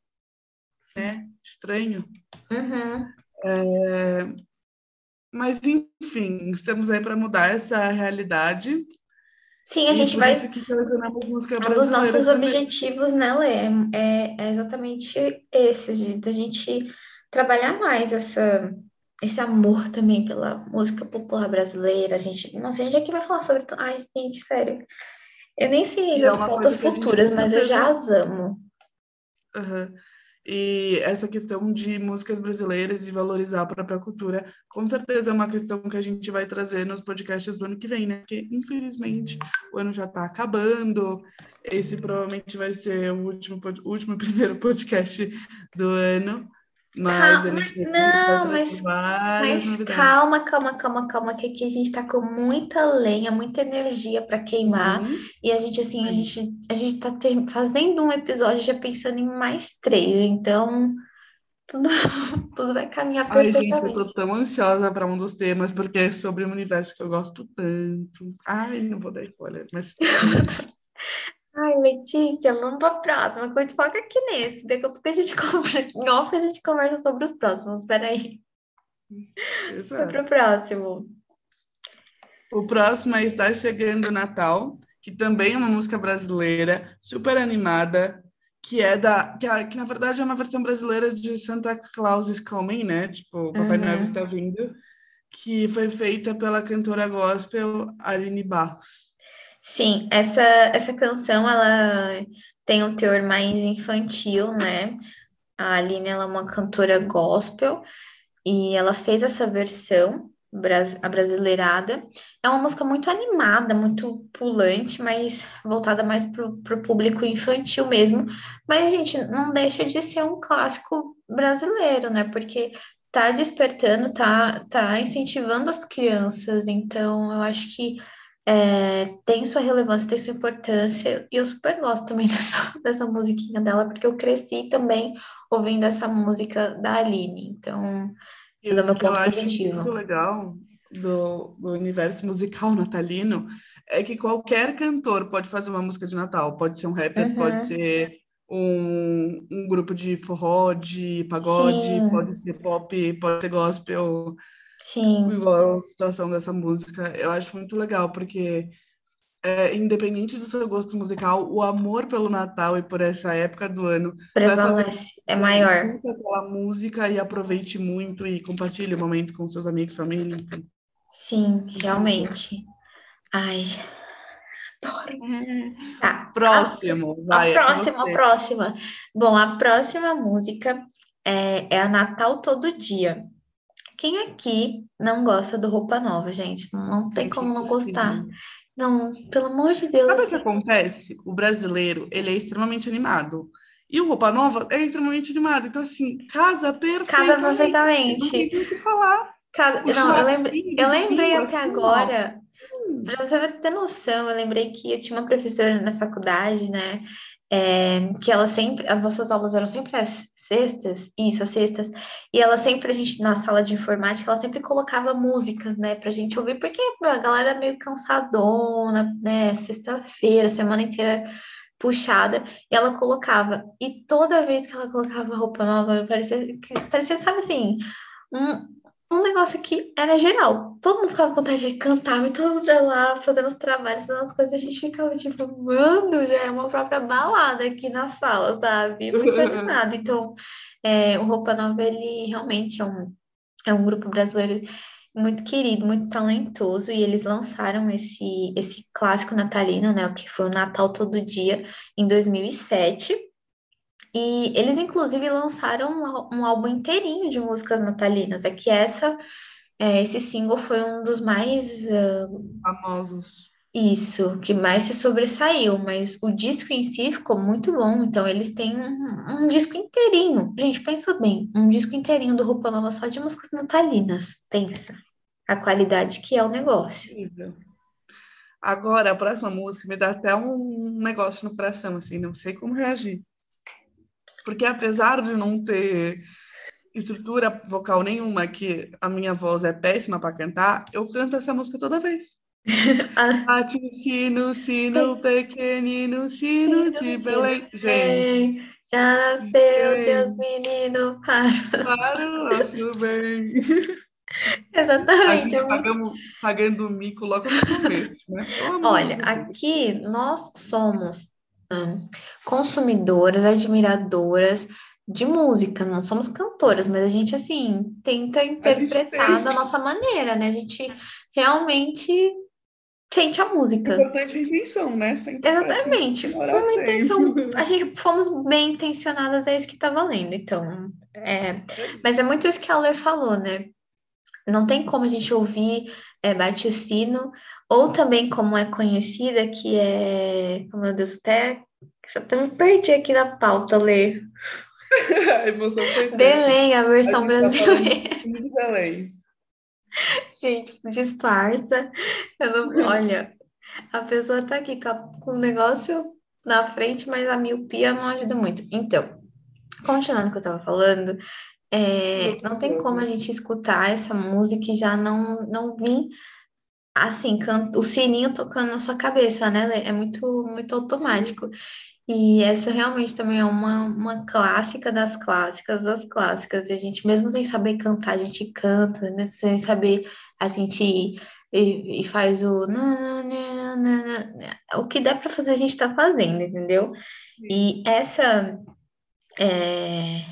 [SPEAKER 2] né, estranho.
[SPEAKER 1] Uhum.
[SPEAKER 2] É... Mas, enfim, estamos aí para mudar essa realidade.
[SPEAKER 1] Sim, a gente vai.
[SPEAKER 2] Isso que selecionamos música
[SPEAKER 1] um dos nossos também. objetivos, né, Lê, é, é exatamente esse, de, de a gente trabalhar mais essa, esse amor também pela música popular brasileira. A gente, nossa, a gente aqui vai falar sobre. Ai, gente, sério. Eu nem sei é as pautas futuras, mas eu já as amo.
[SPEAKER 2] Uhum. E essa questão de músicas brasileiras, de valorizar a própria cultura, com certeza é uma questão que a gente vai trazer nos podcasts do ano que vem, né? Porque, infelizmente, o ano já está acabando. Esse provavelmente vai ser o último, o último primeiro podcast do ano. Mas calma,
[SPEAKER 1] a não, mas, mas calma, calma, calma, calma, que aqui a gente tá com muita lenha, muita energia para queimar. Uhum. E a gente, assim, a gente, a gente tá ter, fazendo um episódio já pensando em mais três, então tudo, tudo vai caminhar perfeitamente.
[SPEAKER 2] Ai, gente, eu tô tão ansiosa para um dos temas, porque é sobre um universo que eu gosto tanto. Ai, não vou dar spoiler, mas.
[SPEAKER 1] Ai, Letícia, vamos para a próxima. Quando foca aqui nesse. Daqui a pouco a gente conversa. Em off a gente conversa sobre os próximos. Peraí. Exato. Vai para o próximo.
[SPEAKER 2] O próximo é Está Chegando o Natal, que também é uma música brasileira, super animada, que é da. Que, que na verdade é uma versão brasileira de Santa Claus is Coming, né? Tipo, Papai uhum. Noel está vindo, que foi feita pela cantora gospel Aline Barros.
[SPEAKER 1] Sim, essa, essa canção ela tem um teor mais infantil, né? A Aline ela é uma cantora gospel e ela fez essa versão a brasileirada. É uma música muito animada, muito pulante, mas voltada mais para o público infantil mesmo. Mas, gente, não deixa de ser um clássico brasileiro, né? Porque tá despertando, tá, tá incentivando as crianças. Então, eu acho que é, tem sua relevância, tem sua importância, e eu super gosto também dessa, dessa musiquinha dela, porque eu cresci também ouvindo essa música da Aline, então,
[SPEAKER 2] é meu ponto eu positivo. Acho muito legal do, do universo musical natalino é que qualquer cantor pode fazer uma música de Natal, pode ser um rapper, uhum. pode ser um, um grupo de forró, de pagode, Sim. pode ser pop, pode ser gospel.
[SPEAKER 1] Sim.
[SPEAKER 2] Igual a situação dessa música. Eu acho muito legal, porque é, independente do seu gosto musical, o amor pelo Natal e por essa época do ano
[SPEAKER 1] prevalece, é maior.
[SPEAKER 2] Aquela música e aproveite muito e compartilhe o momento com seus amigos, família, enfim.
[SPEAKER 1] Sim, realmente. Ai, adoro. Tá.
[SPEAKER 2] Próximo,
[SPEAKER 1] a, vai. A próxima, a próxima. Bom, a próxima música é, é a Natal Todo Dia. Quem aqui não gosta do roupa nova, gente? Não, não tem como não gostar. Não, pelo amor de Deus.
[SPEAKER 2] Sabe o que acontece? O brasileiro, ele é extremamente animado. E o Roupa Nova é extremamente animado. Então, assim, casa perfeitamente. Casa perfeitamente. Não tem o que falar.
[SPEAKER 1] Casa... Não, eu lembrei, eu lembrei até assim, agora. Hum. Pra você ter noção, eu lembrei que eu tinha uma professora na faculdade, né? É, que ela sempre, as nossas aulas eram sempre às sextas, isso, às sextas, e ela sempre, a gente, na sala de informática, ela sempre colocava músicas, né, pra gente ouvir, porque meu, a galera é meio cansadona, né, sexta-feira, semana inteira puxada, e ela colocava, e toda vez que ela colocava roupa nova, parecia, parecia sabe assim, um, um negócio que era geral. Todo mundo ficava com vontade de cantar, e todo mundo ia lá fazendo os trabalhos, fazendo as coisas, a gente ficava tipo, mano, já é uma própria balada aqui na sala, sabe? Muito animado. Então, é, o Roupa Nova, ele realmente é um, é um grupo brasileiro muito querido, muito talentoso, e eles lançaram esse, esse clássico natalino, né, o que foi o Natal Todo Dia, em 2007. E eles, inclusive, lançaram um, um álbum inteirinho de músicas natalinas. É que essa, é, esse single foi um dos mais uh,
[SPEAKER 2] famosos.
[SPEAKER 1] Isso, que mais se sobressaiu, mas o disco em si ficou muito bom. Então, eles têm um, um disco inteirinho. Gente, pensa bem, um disco inteirinho do Roupa Nova só de músicas natalinas. Pensa a qualidade que é o negócio.
[SPEAKER 2] Agora, a próxima música me dá até um negócio no coração, assim, não sei como reagir. Porque apesar de não ter estrutura vocal nenhuma, que a minha voz é péssima para cantar, eu canto essa música toda vez. Bate o sino, sino pequenino, sino de Belém. Gente.
[SPEAKER 1] Já nasceu Deus menino
[SPEAKER 2] para, para o nosso bem.
[SPEAKER 1] Exatamente.
[SPEAKER 2] A gente pagamos, pagando mico logo no começo, né?
[SPEAKER 1] Olha, aqui nós somos consumidoras, admiradoras de música, não somos cantoras, mas a gente, assim, tenta interpretar da nossa maneira, né? A gente realmente sente a música.
[SPEAKER 2] Importante intenção, né? Sempre
[SPEAKER 1] Exatamente. Foi uma intenção. A gente fomos bem intencionadas, é isso que tá valendo. Então, é. Mas é muito isso que a Lê falou, né? Não tem como a gente ouvir é, Bate o Sino, ou também como é conhecida, que é. Oh, meu Deus, até. Até me perdi aqui na pauta, Lê.
[SPEAKER 2] a emoção foi.
[SPEAKER 1] Belém, a versão a tá brasileira.
[SPEAKER 2] Tá Belém.
[SPEAKER 1] Gente, disfarça. Eu não, olha, a pessoa tá aqui com o negócio na frente, mas a miopia não ajuda muito. Então, continuando o que eu tava falando, é, não tem como a gente escutar essa música e já não, não vir assim, o sininho tocando na sua cabeça, né? É muito, muito automático. E essa realmente também é uma, uma clássica das clássicas das clássicas. E a gente, mesmo sem saber cantar, a gente canta, mesmo né? sem saber, a gente e, e faz o. O que der para fazer, a gente está fazendo, entendeu? E essa, é,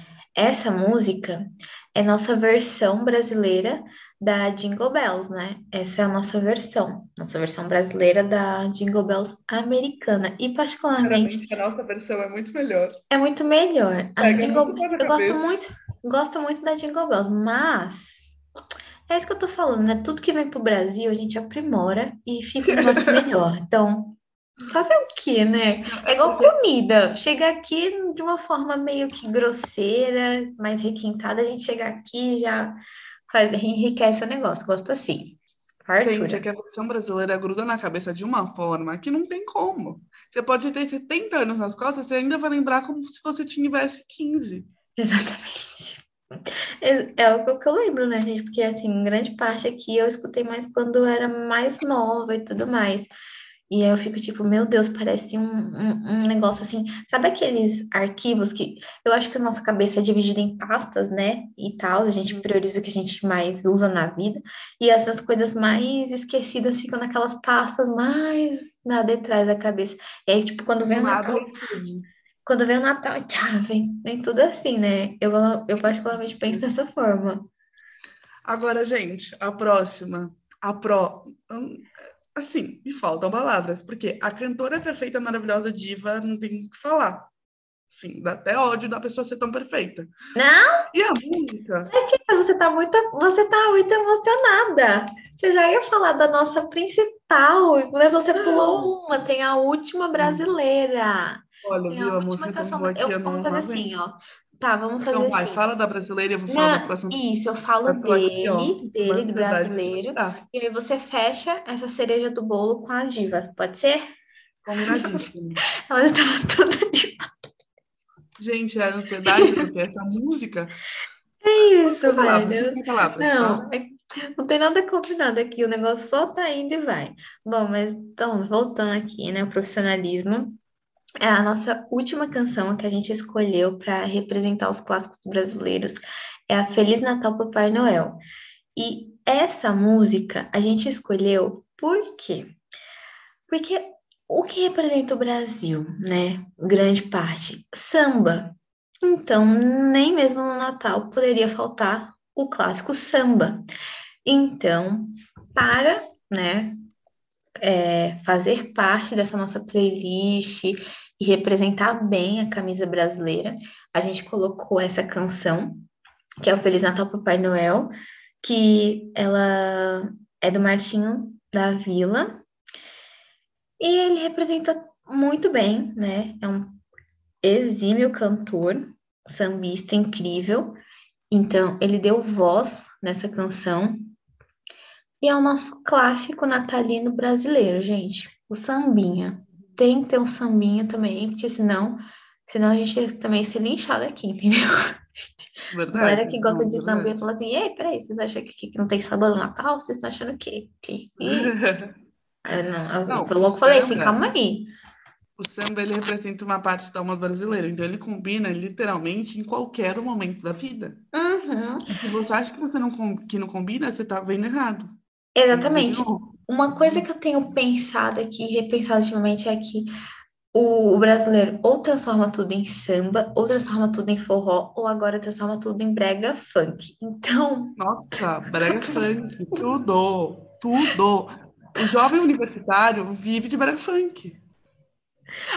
[SPEAKER 1] essa música é nossa versão brasileira da Jingle Bells, né? Essa é a nossa versão, nossa versão brasileira da Jingle Bells americana. E particularmente.
[SPEAKER 2] A nossa versão é muito melhor.
[SPEAKER 1] É muito melhor. A Jingle... Eu gosto muito, gosto muito da Jingle Bells, mas. É isso que eu tô falando, né? Tudo que vem pro Brasil a gente aprimora e fica o nosso melhor. Então, fazer o quê, né? É igual comida. Chega aqui de uma forma meio que grosseira, mais requintada, a gente chega aqui e já faz, enriquece o negócio. Gosto assim.
[SPEAKER 2] Fartura. Gente, é que a versão brasileira gruda na cabeça de uma forma que não tem como. Você pode ter 70 anos nas costas, você ainda vai lembrar como se você tivesse 15.
[SPEAKER 1] Exatamente. É, é o que eu lembro, né, gente? Porque, assim, grande parte aqui eu escutei mais quando eu era mais nova e tudo mais. E aí eu fico tipo, meu Deus, parece um, um, um, negócio assim. Sabe aqueles arquivos que eu acho que a nossa cabeça é dividida em pastas, né? E tal, a gente uhum. prioriza o que a gente mais usa na vida. E essas coisas mais esquecidas ficam naquelas pastas mais na detrás da cabeça. E aí, tipo, quando vem o Natal. Quando vem o Natal, tchau, vem, vem tudo assim, né? Eu, eu particularmente penso dessa forma.
[SPEAKER 2] Agora, gente, a próxima. A pró assim, me faltam palavras, porque a cantora perfeita, maravilhosa, diva, não tem o que falar. Sim, dá até ódio da pessoa ser tão perfeita.
[SPEAKER 1] Não?
[SPEAKER 2] E a música?
[SPEAKER 1] Letícia, você tá muito, você tá muito emocionada. Você já ia falar da nossa principal, mas você pulou uma, tem a última brasileira.
[SPEAKER 2] Olha, tem viu, a, a música canção, tão boa
[SPEAKER 1] eu, Vamos fazer assim, ó. Tá, vamos fazer
[SPEAKER 2] então,
[SPEAKER 1] vai,
[SPEAKER 2] assim. fala da brasileira e eu vou falar
[SPEAKER 1] Não,
[SPEAKER 2] do próximo.
[SPEAKER 1] Isso, eu falo dele, aqui, dele, do brasileiro. Tá. E aí você fecha essa cereja do bolo com a diva, pode ser?
[SPEAKER 2] Combinadíssimo.
[SPEAKER 1] Olha, tava toda animada.
[SPEAKER 2] Gente, é ansiedade, porque essa música.
[SPEAKER 1] É isso, velho.
[SPEAKER 2] não, tá?
[SPEAKER 1] é, não tem nada combinado aqui, o negócio só tá indo e vai. Bom, mas então, voltando aqui, né, o profissionalismo. É a nossa última canção que a gente escolheu para representar os clássicos brasileiros é a Feliz Natal Papai Noel. E essa música a gente escolheu por quê? Porque o que representa o Brasil, né? Grande parte, samba. Então, nem mesmo no Natal poderia faltar o clássico samba. Então, para, né, é, fazer parte dessa nossa playlist e representar bem a camisa brasileira, a gente colocou essa canção, que é o Feliz Natal Papai Noel, que ela é do Martinho da Vila. E ele representa muito bem, né? É um exímio cantor, sambista incrível. Então, ele deu voz nessa canção. E é o nosso clássico natalino brasileiro, gente. O sambinha. Tem que ter um sambinha também, porque senão, senão a gente ia também ser linchado aqui, entendeu?
[SPEAKER 2] Verdade.
[SPEAKER 1] A galera que gosta de
[SPEAKER 2] verdade.
[SPEAKER 1] samba fala assim, ei, peraí, vocês acham que, que não tem samba no Natal? Vocês estão achando o quê? Que isso? Eu, não, eu,
[SPEAKER 2] Não,
[SPEAKER 1] eu logo falei assim, calma aí.
[SPEAKER 2] O samba ele representa uma parte da alma brasileira, então ele combina literalmente em qualquer momento da vida.
[SPEAKER 1] Uhum,
[SPEAKER 2] E se você acha que você não que não combina, você tá vendo errado.
[SPEAKER 1] Exatamente. Uma coisa que eu tenho pensado aqui, repensado ultimamente, é que o, o brasileiro ou transforma tudo em samba, ou transforma tudo em forró, ou agora transforma tudo em brega funk. Então,
[SPEAKER 2] Nossa, brega funk, tudo, tudo. O jovem universitário vive de brega funk.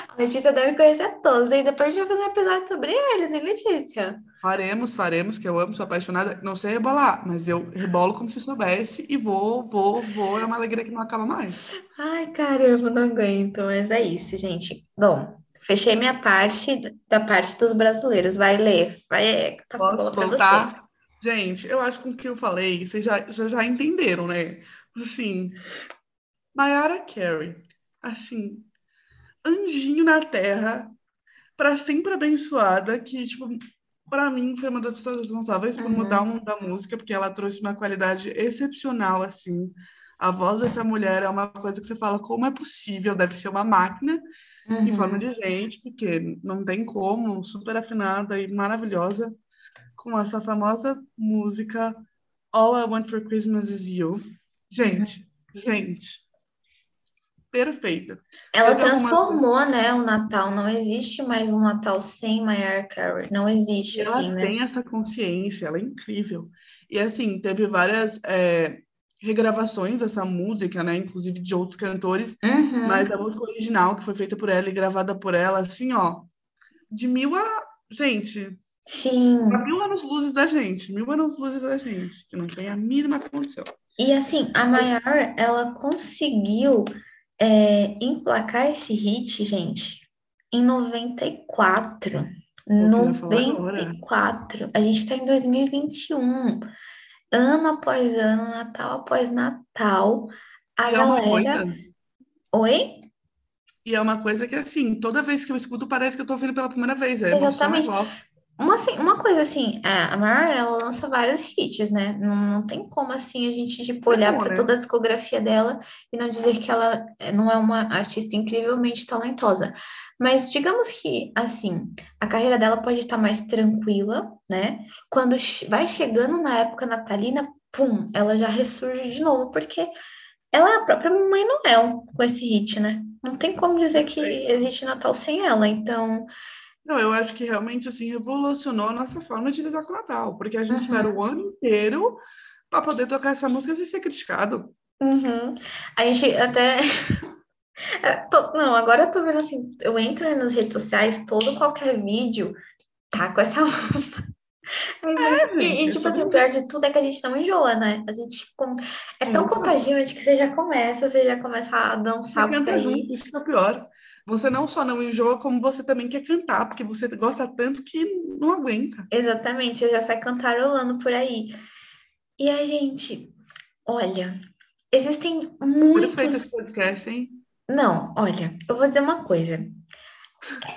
[SPEAKER 1] A Letícia deve conhecer todos, e depois a gente vai fazer um episódio sobre eles, hein, Letícia?
[SPEAKER 2] Faremos, faremos, que eu amo, sou apaixonada. Não sei rebolar, mas eu rebolo como se soubesse e vou, vou, vou. É uma alegria que não acaba mais.
[SPEAKER 1] Ai, caramba, não aguento, mas é isso, gente. Bom, fechei minha parte da parte dos brasileiros. Vai ler, vai passar a bola pra você.
[SPEAKER 2] voltar? Gente, eu acho que com o que eu falei, vocês já, já, já entenderam, né? Assim, Mariah Carey, assim, anjinho na terra, para sempre abençoada, que, tipo, para mim foi uma das pessoas responsáveis por
[SPEAKER 1] Uhum.
[SPEAKER 2] mudar o mundo da música, porque ela trouxe uma qualidade excepcional, assim. A voz dessa mulher é uma coisa que você fala, como é possível? Deve ser uma máquina em
[SPEAKER 1] Uhum.
[SPEAKER 2] forma de gente, porque não tem como, super afinada e maravilhosa, com essa famosa música All I Want for Christmas Is You. Gente, gente, perfeita.
[SPEAKER 1] Ela transformou, né, o Natal. Não existe mais um Natal sem Mariah Carey. Não existe
[SPEAKER 2] ela
[SPEAKER 1] assim, né?
[SPEAKER 2] tem essa consciência, ela é incrível. E assim, teve várias é, regravações dessa música, né? Inclusive de outros cantores,
[SPEAKER 1] Uhum.
[SPEAKER 2] mas a música original, que foi feita por ela e gravada por ela, assim, ó, de mil a. Gente,
[SPEAKER 1] Sim.
[SPEAKER 2] a mil anos luzes da gente, mil anos luzes da gente, que não tem a mínima condição.
[SPEAKER 1] E assim, a Maior, ela conseguiu é, emplacar esse hit, gente, em 94.
[SPEAKER 2] eu ia falar agora.
[SPEAKER 1] 94. A gente tá em 2021. Ano após ano, Natal após Natal, a
[SPEAKER 2] E é
[SPEAKER 1] galera.
[SPEAKER 2] coisa,
[SPEAKER 1] Oi?
[SPEAKER 2] e é uma coisa que, assim, toda vez que eu escuto, parece que eu tô ouvindo pela primeira vez. Emoção é
[SPEAKER 1] Exatamente. Uma, assim, uma coisa assim, é, a Maior, ela lança vários hits, né? Não, não tem como, assim, a gente, tipo, olhar para
[SPEAKER 2] né?
[SPEAKER 1] toda a discografia dela e não dizer que ela é, não é uma artista incrivelmente talentosa. Mas digamos que, assim, a carreira dela pode estar mais tranquila, né? Quando vai chegando na época natalina, pum, ela já ressurge de novo, porque ela é a própria Mamãe Noel com esse hit, né? Não tem como dizer que existe Natal sem ela. Então,
[SPEAKER 2] Não, eu acho que realmente, assim, revolucionou a nossa forma de lidar com o Natal, porque a gente
[SPEAKER 1] Uhum.
[SPEAKER 2] espera o ano inteiro para poder tocar essa música sem ser criticado.
[SPEAKER 1] Uhum. A gente até. É, tô- Não, agora eu tô vendo assim, eu entro nas redes sociais, todo qualquer vídeo tá com essa. Mas,
[SPEAKER 2] É,
[SPEAKER 1] e, e,
[SPEAKER 2] é
[SPEAKER 1] tipo assim, o pior de tudo é que a gente não enjoa, né? A gente com- é tão
[SPEAKER 2] Exato.
[SPEAKER 1] contagiante que você já começa, você já começa a
[SPEAKER 2] Você
[SPEAKER 1] dançar por aí.
[SPEAKER 2] junto, isso é o pior. Você não só não enjoa, como você também quer cantar, porque você gosta tanto que não aguenta.
[SPEAKER 1] Exatamente, você já sai cantarolando por aí. E a gente, olha, existem
[SPEAKER 2] Perfeito
[SPEAKER 1] muitos
[SPEAKER 2] esse podcast, hein?
[SPEAKER 1] Não, olha, eu vou dizer uma coisa.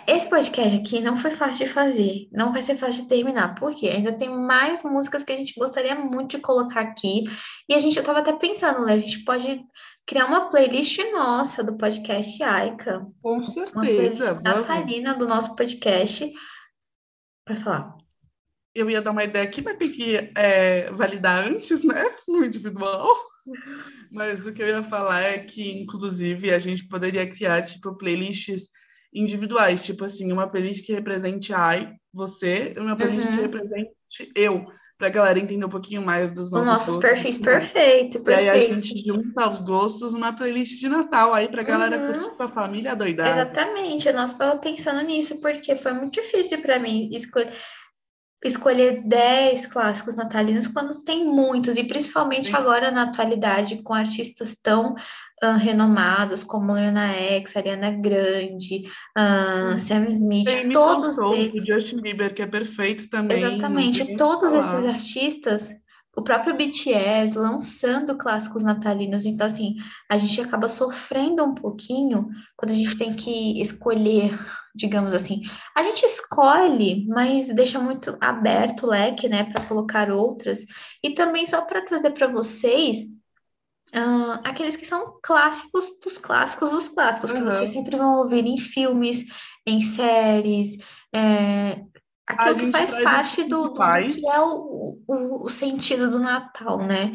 [SPEAKER 1] Esse podcast aqui não foi fácil de fazer, não vai ser fácil de terminar, porque ainda tem mais músicas que a gente gostaria muito de colocar aqui. E a gente, eu tava até pensando, né? A gente pode criar uma playlist nossa do podcast Aika,
[SPEAKER 2] Com
[SPEAKER 1] uma
[SPEAKER 2] certeza,
[SPEAKER 1] playlist
[SPEAKER 2] vamos.
[SPEAKER 1] natalina do nosso podcast, para falar.
[SPEAKER 2] Eu ia dar uma ideia aqui, mas tem que é, validar antes, né? No individual. Mas o que eu ia falar é que, inclusive, a gente poderia criar, tipo, playlists individuais. Tipo assim, uma playlist que represente ai, você, e uma playlist que
[SPEAKER 1] Uhum.
[SPEAKER 2] represente eu. Pra galera entender um pouquinho mais dos
[SPEAKER 1] Os
[SPEAKER 2] nossos
[SPEAKER 1] nossos
[SPEAKER 2] gostos.
[SPEAKER 1] perfis, perfeito,
[SPEAKER 2] E aí a
[SPEAKER 1] perfeito.
[SPEAKER 2] gente junta os gostos numa playlist de Natal aí pra galera
[SPEAKER 1] Uhum.
[SPEAKER 2] curtir com a família doidada.
[SPEAKER 1] Exatamente, eu não estava pensando nisso, porque foi muito difícil para mim escolher. Escolher 10 clássicos natalinos quando tem muitos, e principalmente
[SPEAKER 2] Sim.
[SPEAKER 1] agora na atualidade, com artistas tão uh, renomados como Lena X, Ariana Grande, uh, Sam Smith, todos
[SPEAKER 2] Stone,
[SPEAKER 1] eles.
[SPEAKER 2] o Justin Bieber, que é perfeito também.
[SPEAKER 1] Exatamente, todos esses
[SPEAKER 2] falar.
[SPEAKER 1] artistas, o próprio BTS lançando clássicos natalinos, então assim, a gente acaba sofrendo um pouquinho quando a gente tem que escolher, digamos assim. A gente escolhe, mas deixa muito aberto o leque, né, para colocar outras. E também só para trazer para vocês ah, aqueles que são clássicos dos clássicos dos clássicos, que vocês sempre vão ouvir em filmes, em séries, é, aquilo que faz parte do, do, do que é o, o, o sentido do Natal, né?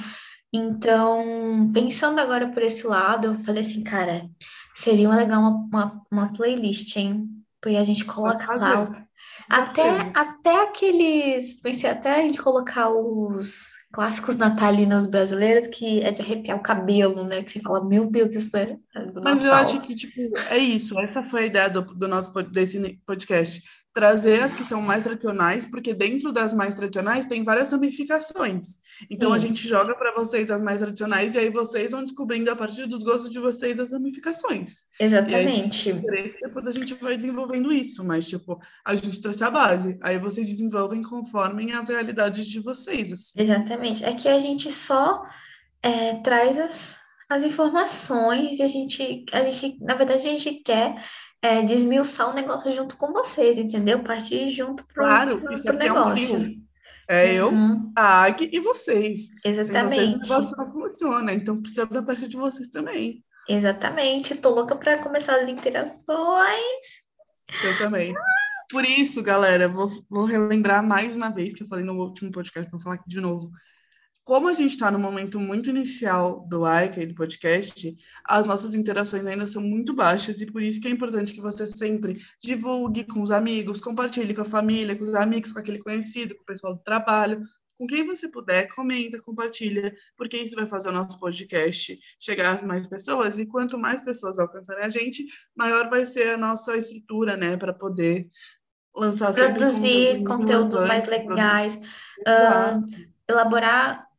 [SPEAKER 1] Então, pensando agora por esse lado, eu falei assim, cara, seria legal uma, uma, uma playlist, hein? Porque a gente coloca lá até, até aqueles. Pensei até a gente colocar os clássicos natalinos brasileiros, que é de arrepiar o cabelo, né? Que você fala, meu Deus, isso é é do
[SPEAKER 2] Mas eu acho
[SPEAKER 1] Natal.
[SPEAKER 2] que, tipo, é isso. Essa foi a ideia do, do nosso desse podcast. Trazer as que são mais tradicionais, porque dentro das mais tradicionais tem várias ramificações. Então a
[SPEAKER 1] Sim,
[SPEAKER 2] gente joga para vocês as mais tradicionais e aí vocês vão descobrindo a partir dos gostos de vocês as ramificações. E aí,
[SPEAKER 1] exatamente.
[SPEAKER 2] depois a gente vai desenvolvendo isso. Mas, tipo, a gente trouxe a base. Aí vocês desenvolvem conforme as realidades de vocês, assim.
[SPEAKER 1] Exatamente. É que a gente só é, traz as, as informações e a gente, a gente, na verdade, a gente quer é, desmiuçar o negócio junto com vocês, entendeu? Partir junto pro,
[SPEAKER 2] Claro,
[SPEAKER 1] pro,
[SPEAKER 2] isso
[SPEAKER 1] pro
[SPEAKER 2] aqui é um
[SPEAKER 1] negócio.
[SPEAKER 2] trio. É eu,
[SPEAKER 1] Uhum,
[SPEAKER 2] a Ag e vocês. Sem vocês o negócio
[SPEAKER 1] exatamente.
[SPEAKER 2] não funciona. Então precisa da parte de vocês também.
[SPEAKER 1] Exatamente. Tô louca para começar as interações.
[SPEAKER 2] Eu também. Por isso, galera, vou, vou relembrar mais uma vez que eu falei no último podcast, vou falar aqui de novo. Como a gente está no momento muito inicial do Aika e do podcast, as nossas interações ainda são muito baixas e por isso que é importante que você sempre divulgue com os amigos, compartilhe com a família, com os amigos, com aquele conhecido, com o pessoal do trabalho, com quem você puder, comenta, compartilha, porque isso vai fazer o nosso podcast chegar a mais pessoas e quanto mais pessoas alcançarem a gente, maior vai ser a nossa estrutura, né, para poder lançar
[SPEAKER 1] Produzir
[SPEAKER 2] conteúdo
[SPEAKER 1] conteúdos mais legais,
[SPEAKER 2] Exato.
[SPEAKER 1] elaborar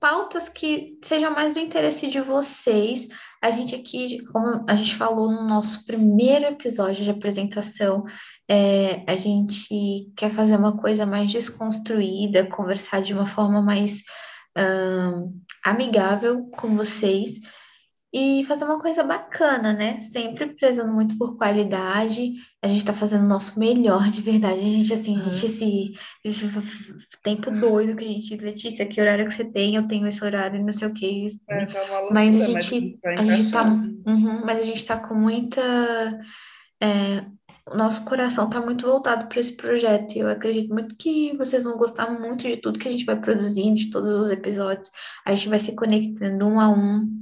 [SPEAKER 1] pautas que sejam mais do interesse de vocês. A gente aqui, como a gente falou no nosso primeiro episódio de apresentação, é, a gente quer fazer uma coisa mais desconstruída, conversar de uma forma mais amigável com vocês e fazer uma coisa bacana, né? Sempre prezando muito por qualidade. A gente tá fazendo o nosso melhor, de verdade. A gente, assim, a gente
[SPEAKER 2] Uhum.
[SPEAKER 1] esse, esse tempo doido que a gente, Letícia, que horário que você tem? Eu tenho esse horário, não sei o quê.
[SPEAKER 2] É, tá uma
[SPEAKER 1] Mas a
[SPEAKER 2] mas
[SPEAKER 1] gente,
[SPEAKER 2] gente vai
[SPEAKER 1] a gente tá, uhum, mas a gente tá com muita, é, o nosso coração tá muito voltado para esse projeto. E eu acredito muito que vocês vão gostar muito de tudo que a gente vai produzindo, de todos os episódios. A gente vai se conectando um a um.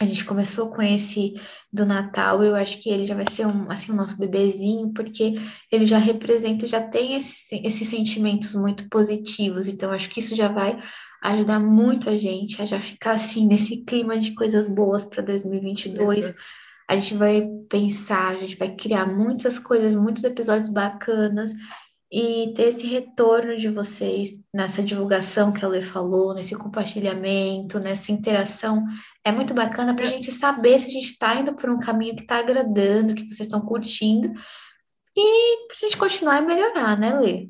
[SPEAKER 1] A gente começou com esse do Natal, eu acho que ele já vai ser um, assim, o nosso bebezinho, porque ele já representa, já tem esses, esses sentimentos muito positivos, então acho que isso já vai ajudar muito a gente a já ficar assim nesse clima de coisas boas para 2022.
[SPEAKER 2] Beleza.
[SPEAKER 1] A gente vai pensar, a gente vai criar muitas coisas, muitos episódios bacanas e ter esse retorno de vocês nessa divulgação que a Lê falou, nesse compartilhamento, nessa interação. É muito bacana para a
[SPEAKER 2] É,
[SPEAKER 1] gente saber se a gente está indo por um caminho que está agradando, que vocês estão curtindo, e para a gente continuar e melhorar, né, Lê?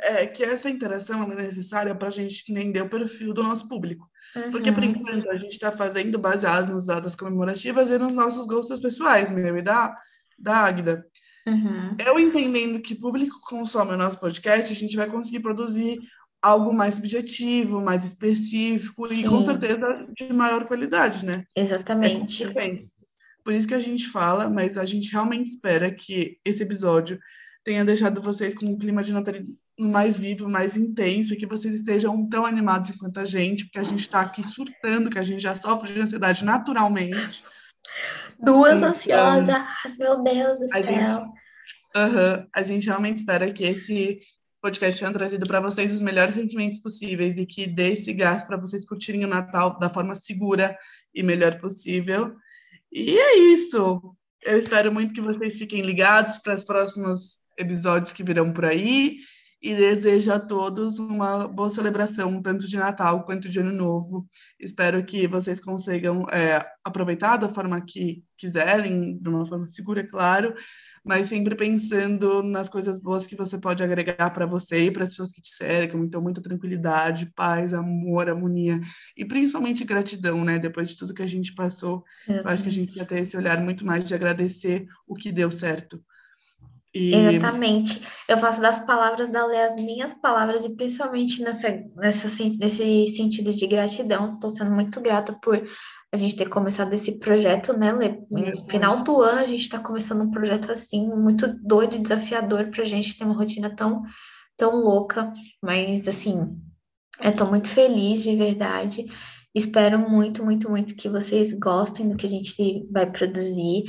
[SPEAKER 2] é que essa interação é necessária para a gente entender o perfil do nosso público. Porque, por
[SPEAKER 1] Uhum,
[SPEAKER 2] enquanto, a gente está fazendo baseado nas datas comemorativas e nos nossos gostos pessoais, meu e da, da Águida.
[SPEAKER 1] Uhum.
[SPEAKER 2] Eu entendendo que público consome o nosso podcast, a gente vai conseguir produzir algo mais subjetivo, mais específico e, com
[SPEAKER 1] Sim,
[SPEAKER 2] certeza, de maior qualidade, né? É
[SPEAKER 1] exatamente.
[SPEAKER 2] consequência. Por isso que a gente fala, mas a gente realmente espera que esse episódio tenha deixado vocês com um clima de natalino mais vivo, mais intenso, e que vocês estejam tão animados quanto a gente, porque a gente está aqui surtando, que a gente já sofre de ansiedade naturalmente.
[SPEAKER 1] Duas
[SPEAKER 2] Então,
[SPEAKER 1] ansiosas, meu Deus do
[SPEAKER 2] a gente,
[SPEAKER 1] céu.
[SPEAKER 2] aham, a gente realmente espera que esse podcast tenha trazido para vocês os melhores sentimentos possíveis e que dê esse gás para vocês curtirem o Natal da forma segura e melhor possível. E é isso. Eu espero muito que vocês fiquem ligados para os próximos episódios que virão por aí e desejo a todos uma boa celebração, tanto de Natal quanto de Ano Novo. Espero que vocês consigam é, aproveitar da forma que quiserem, de uma forma segura, claro, mas sempre pensando nas coisas boas que você pode agregar para você e para as pessoas que te cercam. Então, muita tranquilidade, paz, amor, harmonia e principalmente gratidão, né? Depois de tudo que a gente passou, eu acho que a gente vai ter esse olhar muito mais de agradecer o que deu certo.
[SPEAKER 1] E... Exatamente. Eu faço das palavras da Lê as minhas palavras, e principalmente nessa, nessa, nesse sentido de gratidão. Estou sendo muito grata por a gente ter começado esse projeto, né, Lê? No final do ano, a gente está começando um projeto assim, muito doido e desafiador para a gente ter uma rotina tão, tão louca. Mas, assim, estou muito feliz de verdade. Espero muito, muito, muito que vocês gostem do que a gente vai produzir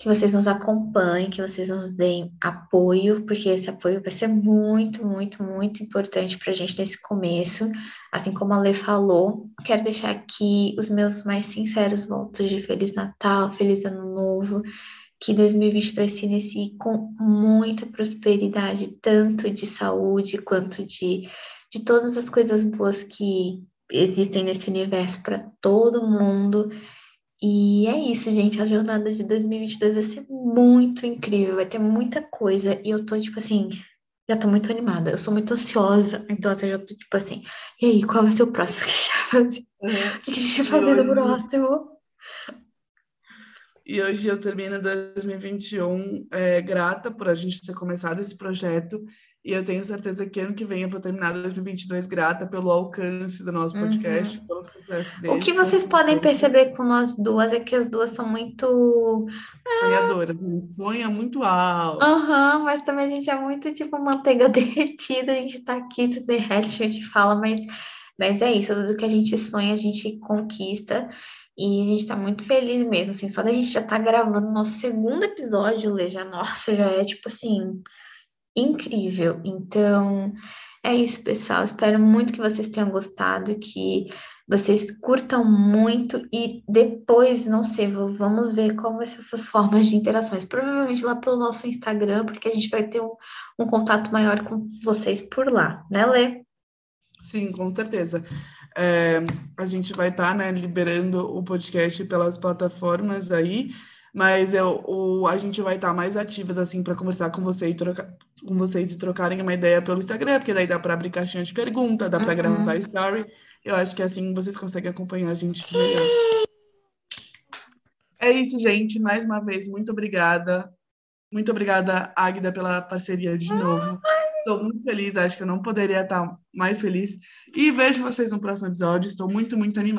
[SPEAKER 1] que vocês nos acompanhem, que vocês nos deem apoio, porque esse apoio vai ser muito, muito, muito importante para a gente nesse começo. Assim como a Lê falou, quero deixar aqui os meus mais sinceros votos de Feliz Natal, Feliz Ano Novo, que 2022 se inicie com muita prosperidade, tanto de saúde quanto de, de todas as coisas boas que existem nesse universo para todo mundo e é isso, gente. A jornada de 2022 vai ser muito incrível, vai ter muita coisa. E eu tô, tipo assim, já tô muito animada. Eu sou muito ansiosa. Então, assim, eu já tô, tipo assim, e aí, qual vai ser o próximo O que a gente vai fazer no próximo?
[SPEAKER 2] E hoje eu termino 2021 é, grata por a gente ter começado esse projeto e eu tenho certeza que ano que vem eu vou terminar 2022 grata pelo alcance do nosso podcast, uhum. pelo sucesso dele.
[SPEAKER 1] O que vocês podem perceber com nós duas é que as duas são muito.
[SPEAKER 2] Sonhadoras, a gente sonha muito alto.
[SPEAKER 1] Aham, uhum, mas também a gente é muito tipo manteiga derretida, a gente tá aqui, se derrete, a gente fala, mas, mas é isso, tudo que a gente sonha, a gente conquista. E a gente tá muito feliz mesmo, assim, só da gente já tá gravando nosso segundo episódio, Lê, já, nossa, já é tipo assim incrível. Então, é isso, pessoal. Espero muito que vocês tenham gostado, que vocês curtam muito e depois, não sei, vamos ver como essas formas de interações. Provavelmente lá pelo nosso Instagram, porque a gente vai ter um, um contato maior com vocês por lá, né, Lê?
[SPEAKER 2] Sim, com certeza. É, a gente vai estar tá, né, liberando o podcast pelas plataformas aí mas eu, o, a gente vai estar mais ativas assim para conversar com você e trocar com vocês e trocarem uma ideia pelo Instagram, porque daí dá para abrir caixinha de pergunta, dá para uhum. gravar story. Eu acho que assim vocês conseguem acompanhar a gente melhor. É isso, gente. Mais uma vez, muito obrigada. Muito obrigada, Águida, pela parceria de novo. Estou muito feliz, acho que eu não poderia estar mais feliz. E vejo vocês no próximo episódio. Estou muito, muito animada.